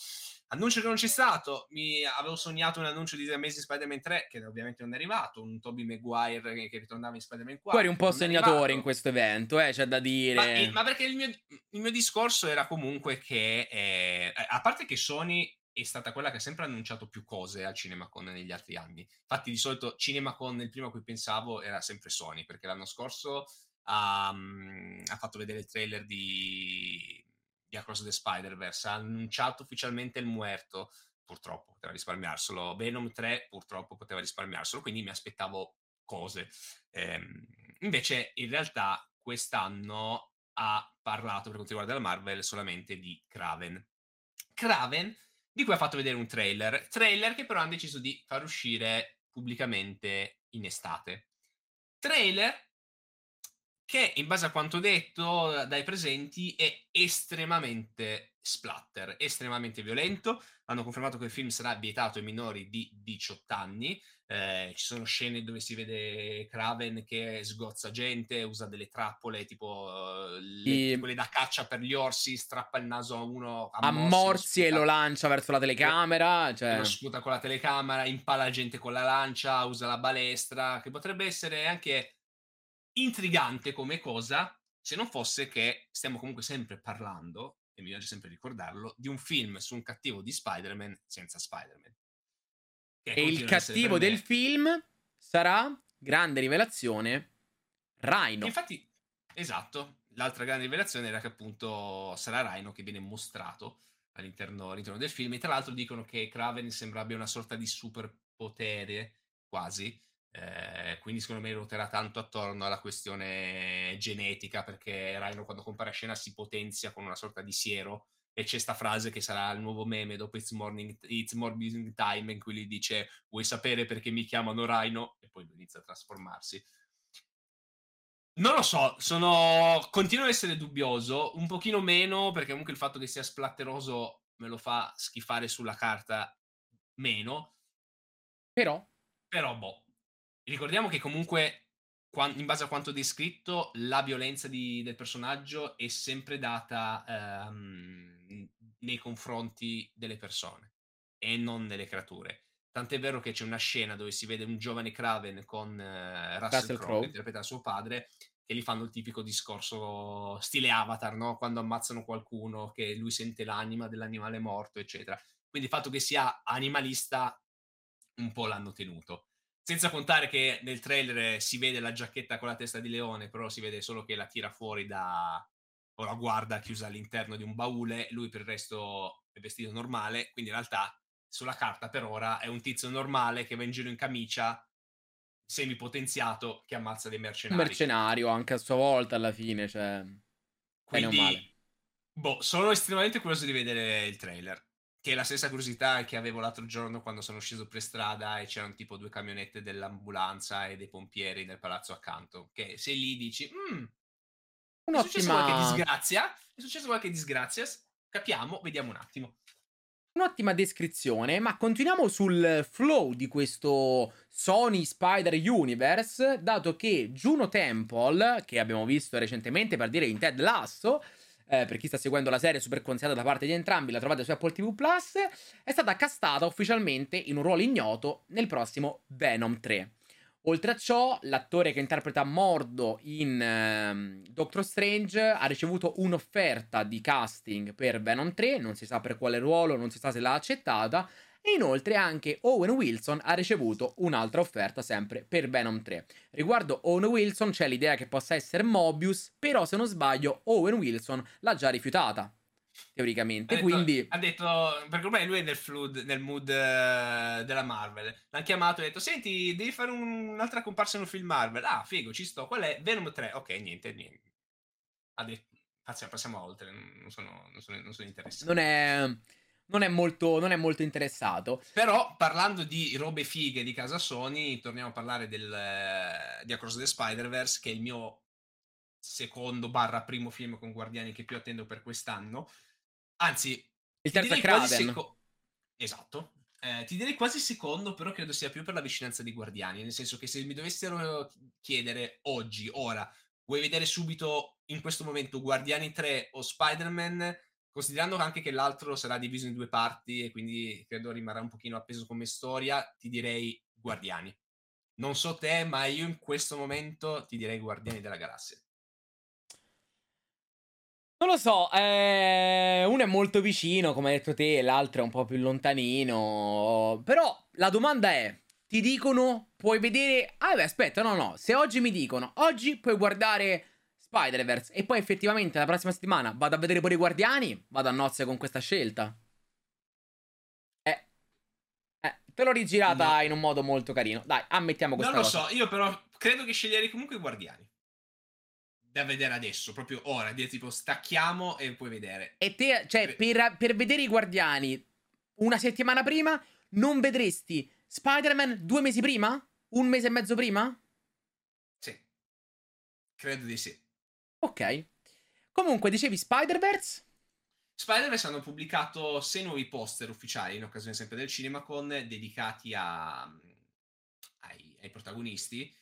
Annuncio che non c'è stato, mi avevo sognato un annuncio di The Amazing Spider-Man 3 che ovviamente non è arrivato, un Tobey Maguire che, che ritornava in Spider-Man 4. Tu eri un po' sognatore in questo evento, eh, c'è da dire. Ma, eh, ma perché il mio, il mio, discorso era comunque che, eh, a parte che Sony è stata quella che ha sempre annunciato più cose al CinemaCon negli altri anni. Infatti, di solito CinemaCon, il primo a cui pensavo, era sempre Sony, perché l'anno scorso ha, ha fatto vedere il trailer di, di Across the Spider-Verse, ha annunciato ufficialmente il Muerto, purtroppo poteva risparmiarselo, Venom 3 purtroppo poteva risparmiarselo, quindi mi aspettavo cose. Ehm, invece, in realtà, quest'anno ha parlato, per quanto riguarda la Marvel, solamente di Kraven. Kraven di cui ha fatto vedere un trailer, trailer che però hanno deciso di far uscire pubblicamente in estate. Trailer che in base a quanto detto dai presenti è estremamente splatter, estremamente violento. Hanno confermato che il film sarà vietato ai minori di 18 anni. Eh, ci sono scene dove si vede Kraven che sgozza gente, usa delle trappole tipo le, quelle da caccia per gli orsi, strappa il naso a uno a, morsi e lo lancia verso la telecamera. Cioè... Lo sputa con la telecamera, impala gente con la lancia, usa la balestra, che potrebbe essere anche intrigante come cosa se non fosse che stiamo comunque sempre parlando, e mi piace sempre ricordarlo, di un film su un cattivo di Spider-Man senza Spider-Man. E il cattivo del film sarà, grande rivelazione, Rhino. Infatti, esatto, l'altra grande rivelazione era che appunto sarà Rhino che viene mostrato all'interno, all'interno del film. E tra l'altro dicono che Kraven sembra abbia una sorta di superpotere, quasi, eh, quindi secondo me ruoterà tanto attorno alla questione genetica perché Rhino quando compare a scena si potenzia con una sorta di siero e c'è sta frase che sarà il nuovo meme dopo It's Morning, It's Morning Time in cui gli dice vuoi sapere perché mi chiamano Rhino e poi inizia a trasformarsi. Non lo so, sono... continuo ad essere dubbioso, un pochino meno perché comunque il fatto che sia splatteroso me lo fa schifare sulla carta meno. Però? Però, boh. Ricordiamo che comunque in base a quanto descritto, la violenza di, del personaggio è sempre data ehm, nei confronti delle persone e non delle creature. Tant'è vero che c'è una scena dove si vede un giovane Craven con eh, Russell, Russell Crowe che interpreta suo padre che gli fanno il tipico discorso stile Avatar, no? quando ammazzano qualcuno, che lui sente l'anima dell'animale morto, eccetera. Quindi il fatto che sia animalista un po' l'hanno tenuto. Senza contare che nel trailer si vede la giacchetta con la testa di leone, però si vede solo che la tira fuori da... o la guarda chiusa all'interno di un baule, lui per il resto è vestito normale, quindi in realtà sulla carta per ora è un tizio normale che va in giro in camicia, semipotenziato, che ammazza dei mercenari. Un mercenario anche a sua volta alla fine, cioè... Quindi, boh, sono estremamente curioso di vedere il trailer che è la stessa curiosità che avevo l'altro giorno quando sono sceso per strada e c'erano tipo due camionette dell'ambulanza e dei pompieri nel palazzo accanto. Che se lì dici, mm, è successo qualche disgrazia, è successo qualche disgrazia, capiamo, vediamo un attimo. Un'ottima descrizione, ma continuiamo sul flow di questo Sony Spider Universe, dato che Juno Temple, che abbiamo visto recentemente per dire in Ted Lasso, eh, per chi sta seguendo la serie super consigliata da parte di entrambi, la trovate su Apple TV Plus, è stata castata ufficialmente in un ruolo ignoto nel prossimo Venom 3. Oltre a ciò, l'attore che interpreta Mordo in uh, Doctor Strange ha ricevuto un'offerta di casting per Venom 3, non si sa per quale ruolo, non si sa se l'ha accettata, e inoltre anche Owen Wilson ha ricevuto un'altra offerta sempre per Venom 3. Riguardo Owen Wilson c'è l'idea che possa essere Mobius, però se non sbaglio Owen Wilson l'ha già rifiutata. Teoricamente, ha detto, quindi ha detto perché ormai lui è nel, flood, nel mood uh, della Marvel. L'ha chiamato e ha detto: Senti, devi fare un, un'altra comparsa in un film Marvel. Ah, figo, ci sto. Qual è? Venom 3. Ok, niente, niente. Ha detto, passiamo, passiamo oltre. Non sono, non sono, non sono interessato. Non è non è, molto, non è molto interessato. Però parlando di robe fighe di casa Sony, torniamo a parlare del, eh, di Across the Spider-Verse, che è il mio secondo barra primo film con Guardiani che più attendo per quest'anno. Anzi, il terzo è Kraven. Seco... Esatto. Eh, ti direi quasi secondo, però credo sia più per la vicinanza di Guardiani, nel senso che se mi dovessero chiedere oggi, ora, vuoi vedere subito in questo momento Guardiani 3 o Spider-Man, considerando anche che l'altro sarà diviso in due parti e quindi credo rimarrà un pochino appeso come storia, ti direi Guardiani. Non so te, ma io in questo momento ti direi Guardiani della Galassia. Non lo so, eh, uno è molto vicino, come hai detto te, l'altro è un po' più lontanino. Però la domanda è: ti dicono, puoi vedere. Ah, beh, aspetta, no, no. Se oggi mi dicono, oggi puoi guardare Spider-Verse e poi effettivamente la prossima settimana vado a vedere pure i Guardiani, vado a nozze con questa scelta. Eh, eh te l'ho rigirata no. in un modo molto carino. Dai, ammettiamo questa cosa. Non lo cosa. so, io però credo che sceglierei comunque i Guardiani da vedere adesso, proprio ora, dire tipo stacchiamo e puoi vedere. E te, cioè, per, per vedere i Guardiani una settimana prima, non vedresti Spider-Man due mesi prima? Un mese e mezzo prima? Sì. Credo di sì. Ok. Comunque, dicevi Spider-Verse? Spider-Verse hanno pubblicato sei nuovi poster ufficiali in occasione sempre del CinemaCon dedicati a, ai, ai protagonisti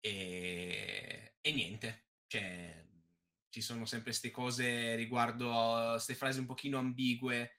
e, e niente cioè, ci sono sempre queste cose riguardo queste frasi un pochino ambigue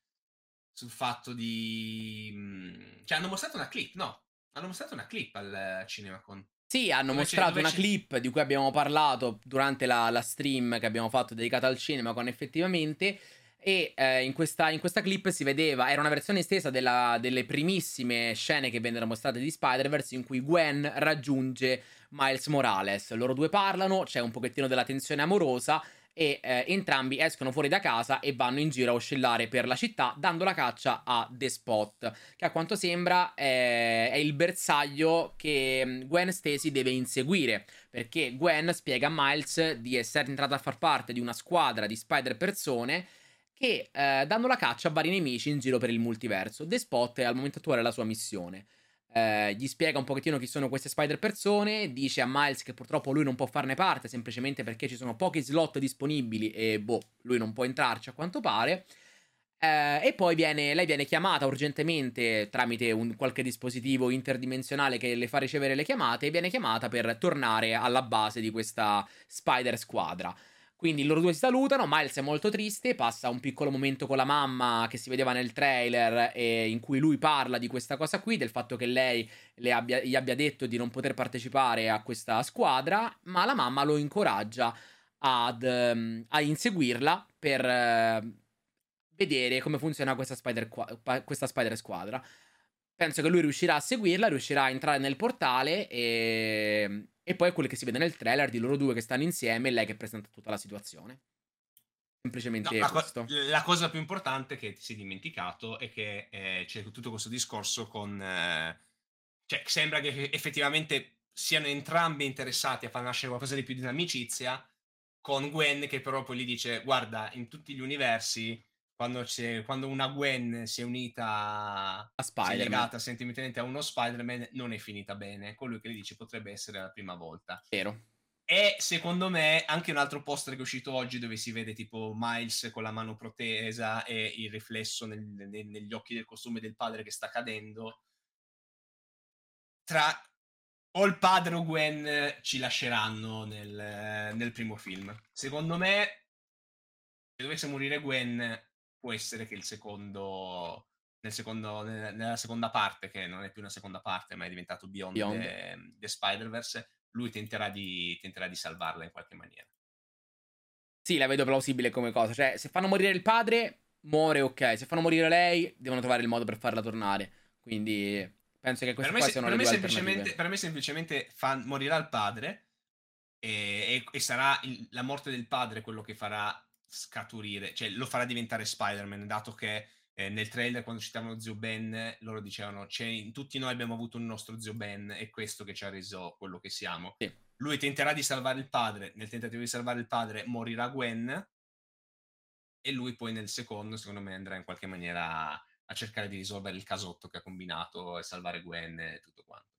sul fatto di... Mhmm, cioè, hanno mostrato una clip, no? Hanno mostrato una clip al CinemaCon. Sì, hanno dove mostrato una clip di cui abbiamo parlato durante la, la, stream che abbiamo fatto dedicata al cinema con effettivamente e eh, in, questa, in, questa, clip si vedeva, era una versione estesa della, delle primissime scene che vennero mostrate di Spider-Verse in cui Gwen raggiunge Miles Morales. Loro due parlano, c'è un pochettino della tensione amorosa e eh, entrambi escono fuori da casa e vanno in giro a oscillare per la città dando la caccia a The Spot, che a quanto sembra è, è il bersaglio che mm, Gwen Stacy deve inseguire, perché Gwen spiega a Miles di essere entrata a far parte di una squadra di spider persone che eh, danno la caccia a vari nemici in giro per il multiverso. The Spot è al momento attuale la sua missione. Eh, gli spiega un pochettino chi sono queste spider persone, dice a Miles che purtroppo lui non può farne parte semplicemente perché ci sono pochi slot disponibili e boh, lui non può entrarci a quanto pare. Eh, e poi viene, lei viene chiamata urgentemente tramite un qualche dispositivo interdimensionale che le fa ricevere le chiamate e viene chiamata per tornare alla base di questa spider squadra. Quindi loro due si salutano, Miles è molto triste, passa un piccolo momento con la mamma che si vedeva nel trailer e in cui lui parla di questa cosa qui, del fatto che lei abbia, gli abbia detto di non poter partecipare a questa squadra, ma la mamma lo incoraggia ad, um, a inseguirla per uh, vedere come funziona questa spider, questa spider squadra. Penso che lui riuscirà a seguirla, riuscirà a entrare nel portale e e poi è quello che si vede nel trailer di loro due che stanno insieme e lei che presenta tutta la situazione. Semplicemente no, la, co- la, cosa più importante che ti sei dimenticato è che eh, c'è tutto questo discorso con... Eh, cioè, sembra che effettivamente siano entrambi interessati a far nascere qualcosa di più di un'amicizia, con Gwen che però poi gli dice, guarda, in tutti gli universi quando, quando, una Gwen si è unita a Spider-Man, si è legata sentimentalmente a uno Spider-Man, non è finita bene. Colui che gli dice potrebbe essere la prima volta. Vero. E secondo me anche un altro poster che è uscito oggi dove si vede tipo Miles con la mano protesa e il riflesso nel, nel, negli occhi del costume del padre che sta cadendo. Tra o il padre o Gwen ci lasceranno nel, nel primo film. Secondo me, se dovesse morire Gwen, può essere che il secondo, nel secondo nella seconda parte, che non è più una seconda parte, ma è diventato Beyond, Beyond. The, The Spider-Verse, lui tenterà di, tenterà di salvarla in qualche maniera. Sì, la vedo plausibile come cosa. Cioè, se fanno morire il padre, muore, ok. Se fanno morire lei, devono trovare il modo per farla tornare. Quindi penso che queste per me, siano per le me due semplicemente, Per me semplicemente fa, morirà il padre e, e, e sarà il, la morte del padre quello che farà scaturire, cioè lo farà diventare Spider-Man, dato che eh, nel trailer quando citavano zio Ben loro dicevano cioè, tutti noi abbiamo avuto un nostro zio Ben e questo che ci ha reso quello che siamo. Sì. Lui tenterà di salvare il padre, nel tentativo di salvare il padre morirà Gwen e lui poi nel secondo secondo me andrà in qualche maniera a cercare di risolvere il casotto che ha combinato e salvare Gwen e tutto quanto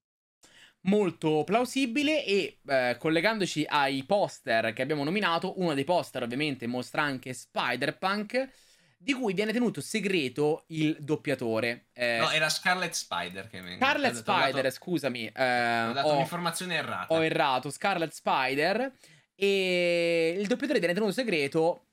molto plausibile e eh, collegandoci ai poster che abbiamo nominato, uno dei poster ovviamente mostra anche Spider-Punk di cui viene tenuto segreto il doppiatore. Eh, no, era Scarlet Spider che mi Scarlet Spider, dato, scusami. Eh, ho dato ho, un'informazione errata. Ho errato, Scarlet Spider. E il doppiatore viene tenuto segreto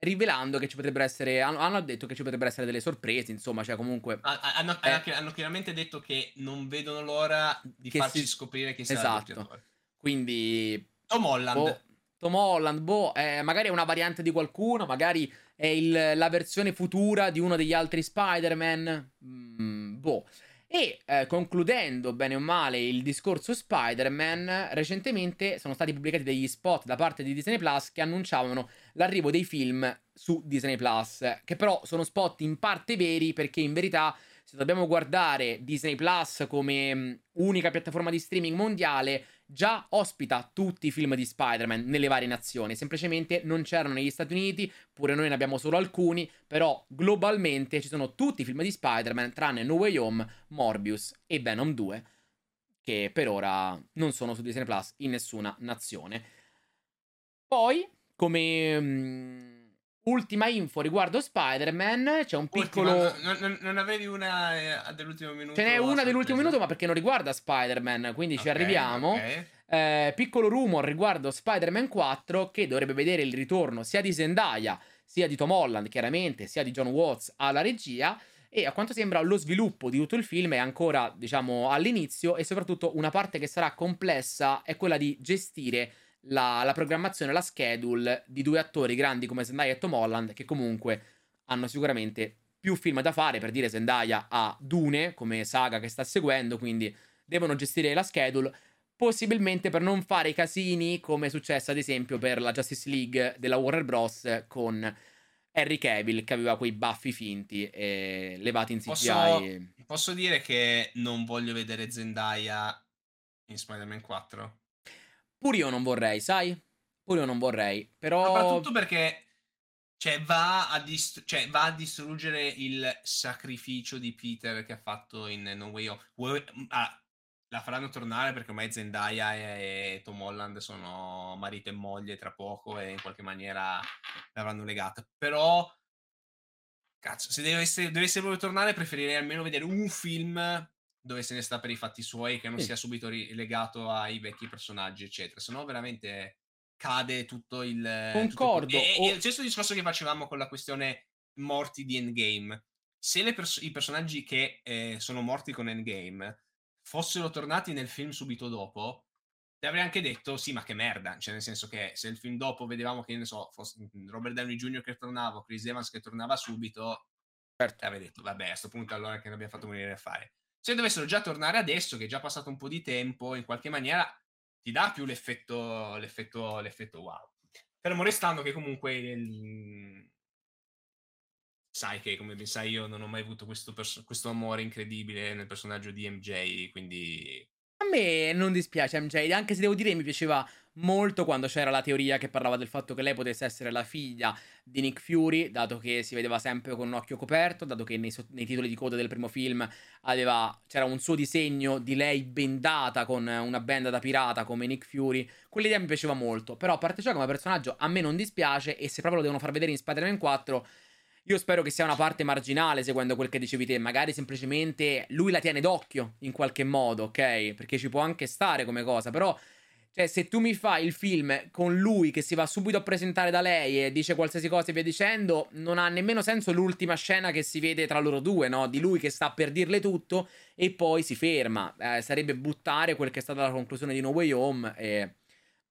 rivelando che ci potrebbero essere hanno, hanno, detto che ci potrebbero essere delle sorprese insomma cioè comunque hanno, eh, hanno chiaramente detto che non vedono l'ora di farci si... scoprire chi sarà esatto. il doppiatore quindi Tom Holland boh, Tom Holland boh eh, magari è una variante di qualcuno magari è il, la versione futura di uno degli altri Spider-Man. Mm, boh. E eh, concludendo bene o male il discorso Spider-Man, recentemente sono stati pubblicati degli spot da parte di Disney Plus che annunciavano l'arrivo dei film su Disney Plus, che però sono spot in parte veri perché in verità se dobbiamo guardare Disney Plus come mm, unica piattaforma di streaming mondiale, già ospita tutti i film di Spider-Man nelle varie nazioni. Semplicemente non c'erano negli Stati Uniti, pure noi ne abbiamo solo alcuni, però globalmente ci sono tutti i film di Spider-Man, tranne No Way Home, Morbius e Venom 2, che per ora non sono su Disney Plus in nessuna nazione. Poi, come... Ultima info riguardo Spider-Man, c'è un piccolo... Ultima, non, non, avevi una eh, dell'ultimo minuto? Ce n'è una dell'ultimo minuto, ma perché non riguarda Spider-Man, quindi okay, ci arriviamo. Okay. Eh, piccolo rumor riguardo Spider-Man 4, che dovrebbe vedere il ritorno sia di Zendaya, sia di Tom Holland, chiaramente, sia di John Watts alla regia. E a quanto sembra lo sviluppo di tutto il film è ancora, diciamo, all'inizio e soprattutto una parte che sarà complessa è quella di gestire la, la programmazione, la schedule di due attori grandi come Zendaya e Tom Holland, che comunque hanno sicuramente più film da fare. Per dire, Zendaya ha Dune come saga che sta seguendo, quindi devono gestire la schedule. Possibilmente per non fare i casini come è successo ad esempio per la Justice League della Warner Bros. con Harry Cavill che aveva quei baffi finti e levati in CGI. Posso, posso dire che non voglio vedere Zendaya in Spider-Man 4? Pure io non vorrei, sai? Pure io non vorrei, però... Soprattutto perché cioè va, a dist- cioè, va a distruggere il sacrificio di Peter che ha fatto in No Way Home. Ah, la faranno tornare perché ormai Zendaya e Tom Holland sono marito e moglie tra poco e in qualche maniera l'avranno legata. Però, cazzo, se dovesse, dovesse voler tornare preferirei almeno vedere un film dove se ne sta per i fatti suoi, che non sì. sia subito legato ai vecchi personaggi, eccetera. Se no, veramente cade tutto il. Concordo. Tutto... E, o... lo stesso discorso che facevamo con la questione morti di Endgame. Se pers- i personaggi che eh, sono morti con Endgame fossero tornati nel film subito dopo, ti avrei anche detto sì, ma che merda. Cioè, nel senso che se il film dopo vedevamo che ne so, fosse Robert Downey Jr. che tornava, Chris Evans che tornava subito, certo. avrei detto, vabbè, a questo punto allora che ne abbiamo fatto morire a fare se dovessero già tornare adesso, che è già passato un po' di tempo, in qualche maniera ti dà più l'effetto, l'effetto, l'effetto wow. Fermo restando che comunque il... sai che come ben sai io non ho mai avuto questo, pers- questo amore incredibile nel personaggio di MJ, quindi... A me non dispiace MJ, anche se devo dire mi piaceva molto quando c'era la teoria che parlava del fatto che lei potesse essere la figlia di Nick Fury, dato che si vedeva sempre con un occhio coperto, dato che nei, nei titoli di coda del primo film aveva, c'era un suo disegno di lei bendata con una benda da pirata come Nick Fury. Quell'idea mi piaceva molto, però a parte ciò come personaggio a me non dispiace e se proprio lo devono far vedere in Spider-Man 4... Io spero che sia una parte marginale, seguendo quel che dicevi te. Magari semplicemente lui la tiene d'occhio in qualche modo, ok? Perché ci può anche stare come cosa. Però cioè, se tu mi fai il film con lui che si va subito a presentare da lei e dice qualsiasi cosa e via dicendo, non ha nemmeno senso l'ultima scena che si vede tra loro due, no? Di lui che sta per dirle tutto e poi si ferma. Eh, sarebbe buttare quel che è stata la conclusione di No Way Home e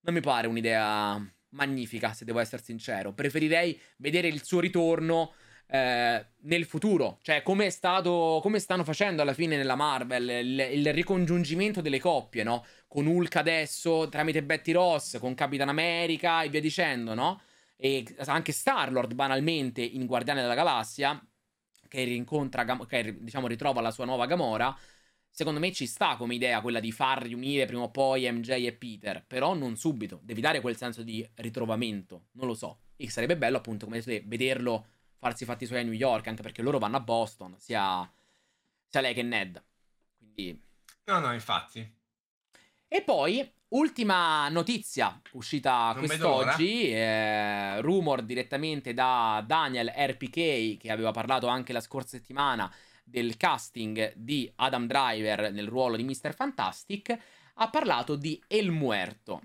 non mi pare un'idea magnifica, se devo essere sincero. Preferirei vedere il suo ritorno eh, nel futuro, cioè come è stato, come stanno facendo alla fine nella Marvel, il, il ricongiungimento delle coppie, no? Con Hulk adesso tramite Betty Ross, con Capitan America e via dicendo, no? E anche Star-Lord banalmente in Guardiane della Galassia, che rincontra, che diciamo ritrova la sua nuova Gamora. Secondo me ci sta come idea quella di far riunire prima o poi MJ e Peter, però non subito. Devi dare quel senso di ritrovamento, non lo so. E sarebbe bello appunto, come detto, vederlo farsi i fatti suoi a New York, anche perché loro vanno a Boston, sia, sia lei che Ned. Quindi... No, no, infatti. E poi, ultima notizia uscita Non quest'oggi, eh, rumor direttamente da Daniel RPK che aveva parlato anche la scorsa settimana del casting di Adam Driver nel ruolo di Mr. Fantastic, ha parlato di El Muerto.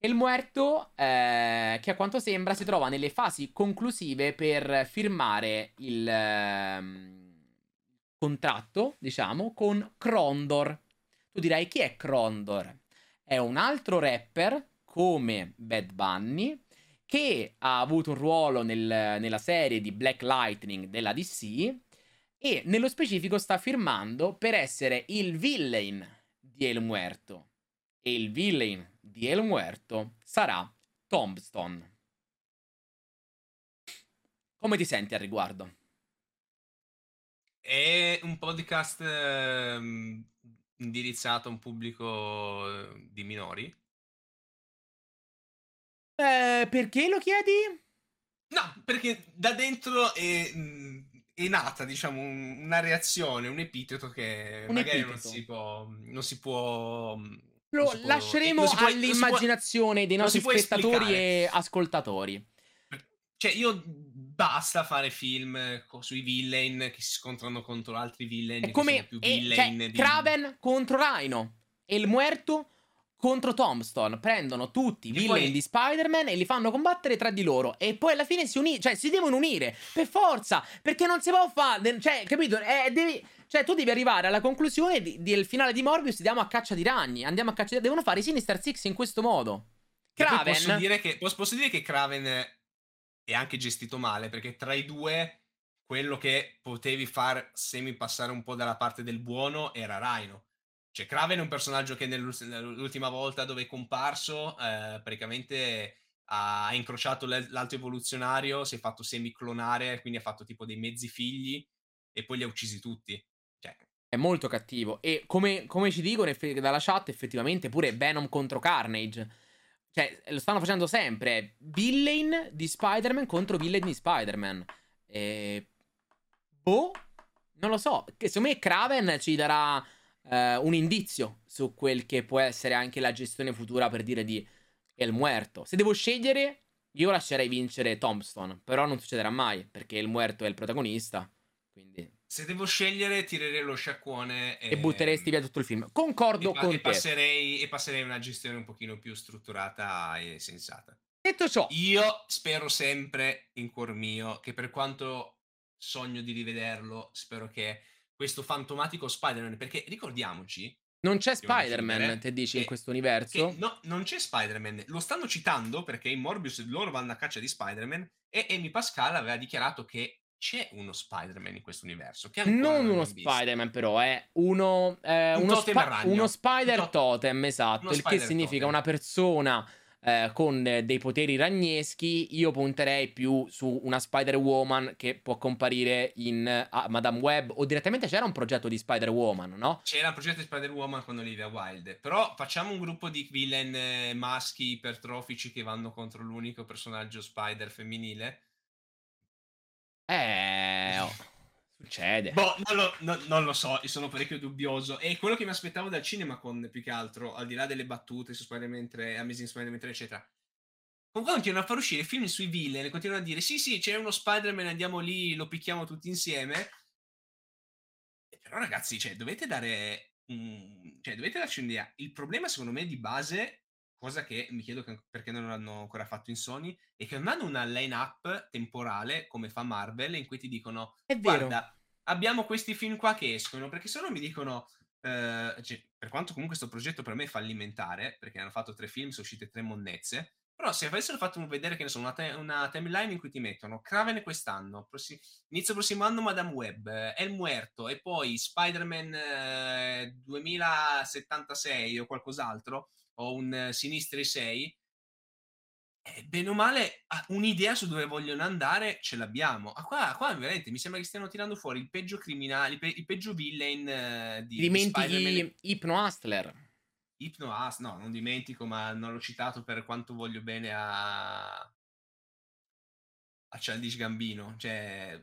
El Muerto, eh, che a quanto sembra si trova nelle fasi conclusive per firmare il ehm, contratto, diciamo, con Krondor. Tu direi chi è Krondor? È un altro rapper come Bad Bunny che ha avuto un ruolo nel- nella serie di Black Lightning della DC e nello specifico sta firmando per essere il villain di El Muerto. E il villain di El Muerto sarà Tombstone. Come ti senti al riguardo? È un podcast ehm, indirizzato a un pubblico eh, di minori? Eh, perché lo chiedi? No, perché da dentro è, è nata, diciamo, un- una reazione, un epiteto che Un magari non epiteto. si può... Non si può Lo può- lasceremo può- si può- all'immaginazione dei nostri spettatori e ascoltatori. Cioè, io basta fare film co- sui villain che si scontrano contro altri villain È come più e- villain cioè, di... Kraven contro Rhino e il Muerto contro Tombstone. Prendono tutti i villain poi- di Spider-Man e li fanno combattere tra di loro. E poi alla fine si uniscono, cioè si devono unire per forza. Perché non si può fare, cioè, capito? Eh, devi- cioè, tu devi arrivare alla conclusione di- del finale di Morbius. Andiamo a caccia di ragni. Andiamo a caccia di... Devono fare i Sinister Six in questo modo. Poi Kraven. Posso dire, che, posso, posso dire che Kraven è anche gestito male perché tra i due quello che potevi far semi passare un po' dalla parte del buono era Rhino. Cioè Kraven è un personaggio che nell'ult- nell'ultima volta dove è comparso eh, praticamente ha incrociato l'al- l'alto evoluzionario, si è fatto semi clonare, quindi ha fatto tipo dei mezzi figli e poi li ha uccisi tutti. È molto cattivo. E come, come ci dicono dalla chat, effettivamente pure Venom contro Carnage. Cioè, lo stanno facendo sempre. Villain di Spider-Man contro villain di Spider-Man. E... Boh, non lo so. Secondo me Kraven ci darà eh, un indizio su quel che può essere anche la gestione futura per dire di El Muerto. Se devo scegliere, io lascerei vincere Tombstone. Però non succederà mai, perché El Muerto è il protagonista. Quindi... se devo scegliere tirerei lo sciacquone E butteresti via tutto il film. Concordo e, pa- con e te. passerei, e passerei a una gestione un pochino più strutturata e sensata. Detto ciò, Io spero sempre in cuor mio che per quanto sogno di rivederlo, spero che questo fantomatico Spider-Man, perché ricordiamoci non c'è Spider-Man, te dici, che- in questo universo. no, non c'è Spider-Man, lo stanno citando perché in Morbius loro vanno a caccia di Spider-Man e Amy Pascal aveva dichiarato che c'è uno Spider-Man in questo universo. Che Non uno. Spider-Man, però, è uno, eh, Un uno, spa- uno Spider Un to- Totem, esatto. uno Il che significa Totem. una persona eh, con eh, dei poteri ragneschi. Io punterei più su una Spider-Woman che può comparire in eh, ah, Madame Web. O direttamente c'era un progetto di Spider-Woman, no? C'era il progetto di Spider-Woman con Olivia Wilde. Però facciamo un gruppo di villain eh, maschi ipertrofici che vanno contro l'unico personaggio Spider femminile. Eh, oh, succede. Boh, non lo, no- non lo so, sono parecchio dubbioso. E quello che mi aspettavo dal cinema con più che altro, al di là delle battute su Spider-Man 3, Amazing Spider-Man 3, eccetera. Continuano a far uscire film sui villain, continuano a dire sì sì c'è uno Spider-Man, andiamo lì, lo picchiamo tutti insieme. E Però ragazzi, cioè, dovete dare... un- cioè, dovete darci un'idea. Il problema secondo me di base, cosa che mi chiedo che- perché non l'hanno ancora fatto in Sony, è che non hanno una line-up temporale come fa Marvel in cui ti dicono È vero. guarda, abbiamo questi film qua che escono, perché se no mi dicono, eh, cioè, per quanto comunque questo progetto per me è fallimentare, perché hanno fatto tre film, sono uscite tre monnezze, però se avessero fatto vedere che ne so, una, te- una timeline in cui ti mettono Kraven quest'anno, prossi- inizio prossimo anno Madame Web, eh, El Muerto e poi Spider-Man eh, 2076 o qualcos'altro, o un Sinistri 6, eh, bene o male, un'idea su dove vogliono andare ce l'abbiamo. Ah, qua, qua veramente mi sembra che stiano tirando fuori il peggio criminale, il, pe- il peggio villain eh, di, Ti di Spider-Man. dimentichi Hypno Hustler. Hypno As, no, non dimentico, ma non l'ho citato per quanto voglio bene a. a Childish Gambino. Cioè.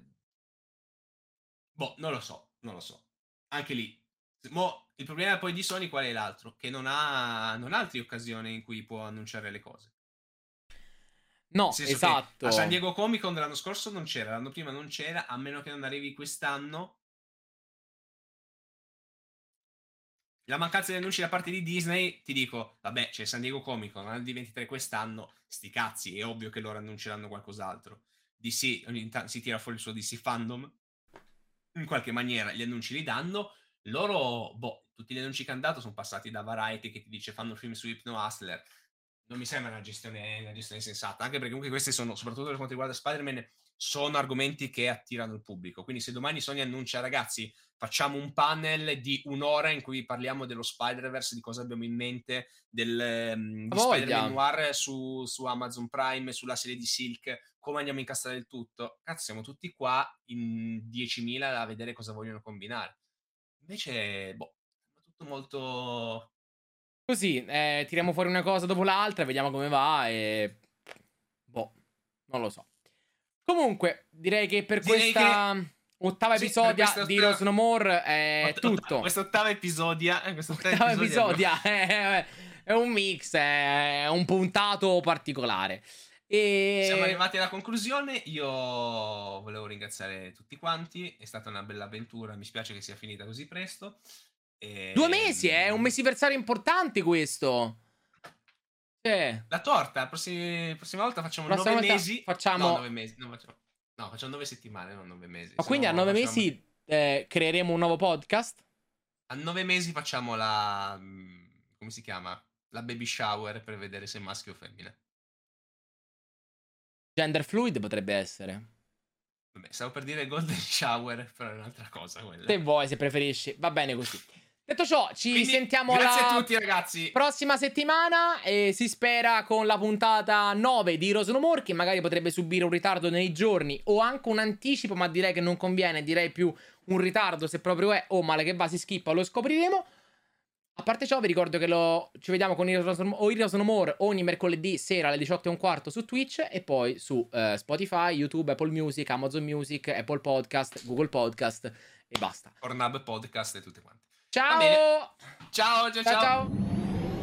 Boh, non lo so, non lo so. Anche lì, Mo, il problema poi di Sony qual è l'altro? Che non ha, non ha altre occasioni in cui può annunciare le cose. No, esatto. A San Diego Comic Con dell'anno scorso non c'era, l'anno prima non c'era, a meno che non arrivi quest'anno. La mancanza di annunci da parte di Disney, ti dico, vabbè, c'è San Diego Comic Con, nel D23 quest'anno, sti cazzi, è ovvio che loro annunceranno qualcos'altro. DC ogni tanto si tira fuori il suo DC fandom, in qualche maniera gli annunci li danno, loro, boh, tutti gli annunci che hanno dato sono passati da Variety che ti dice fanno il film su Hypno Hustler, non mi sembra una gestione, una gestione sensata, anche perché comunque questi sono, soprattutto per quanto riguarda Spider-Man, sono argomenti che attirano il pubblico. Quindi se domani Sony annuncia, ragazzi, facciamo un panel di un'ora in cui parliamo dello Spider-Verse, di cosa abbiamo in mente, del, um, di Spider-Man Noir su, su, Amazon Prime, sulla serie di Silk, come andiamo a incastrare il tutto. Cazzo, siamo tutti qua in 10.000 a vedere cosa vogliono combinare. Invece, boh, è tutto molto Così, eh, tiriamo fuori una cosa dopo l'altra, vediamo come va e... Boh, non lo so. Comunque, direi che per direi questa che... ottava episodia sì, di Rose No More è Ott- tutto. Questa ottava episodia... Eh, questa ottava, ottava episodia, è, è, un mix, è un puntato particolare. E... Siamo arrivati alla conclusione. Io volevo ringraziare tutti quanti. È stata una bella avventura. Mi spiace che sia finita così presto. E... Due mesi, eh? Un mesiversario importante questo. Cioè... La torta, la prossima, prossima volta facciamo prossima nove volta mesi. Facciamo... No, nove mesi. No facciamo... no, facciamo nove settimane, non nove mesi. Ma quindi a nove facciamo... mesi eh, creeremo un nuovo podcast? A nove mesi facciamo la... Mm, come si chiama? La baby shower per vedere se è maschio o femmina. Gender fluid potrebbe essere. Vabbè, stavo per dire golden shower, però è un'altra cosa quella. Se vuoi, se preferisci. Va bene così. Detto ciò, ci Quindi, sentiamo grazie la a tutti, ragazzi. prossima settimana e si spera con la puntata 9 di Rose No More che magari potrebbe subire un ritardo nei giorni o anche un anticipo, ma direi che non conviene, direi più un ritardo se proprio è o male che va si skippa, lo scopriremo. A parte ciò, vi ricordo che lo... ci vediamo con Heroes No More ogni mercoledì sera alle 18 e un quarto su Twitch e poi su uh, Spotify, YouTube, Apple Music, Amazon Music, Apple Podcast, Google Podcast e basta. Pornhub Podcast e tutte quante. Ciao! Ciao, ciao, ciao. ciao. ciao.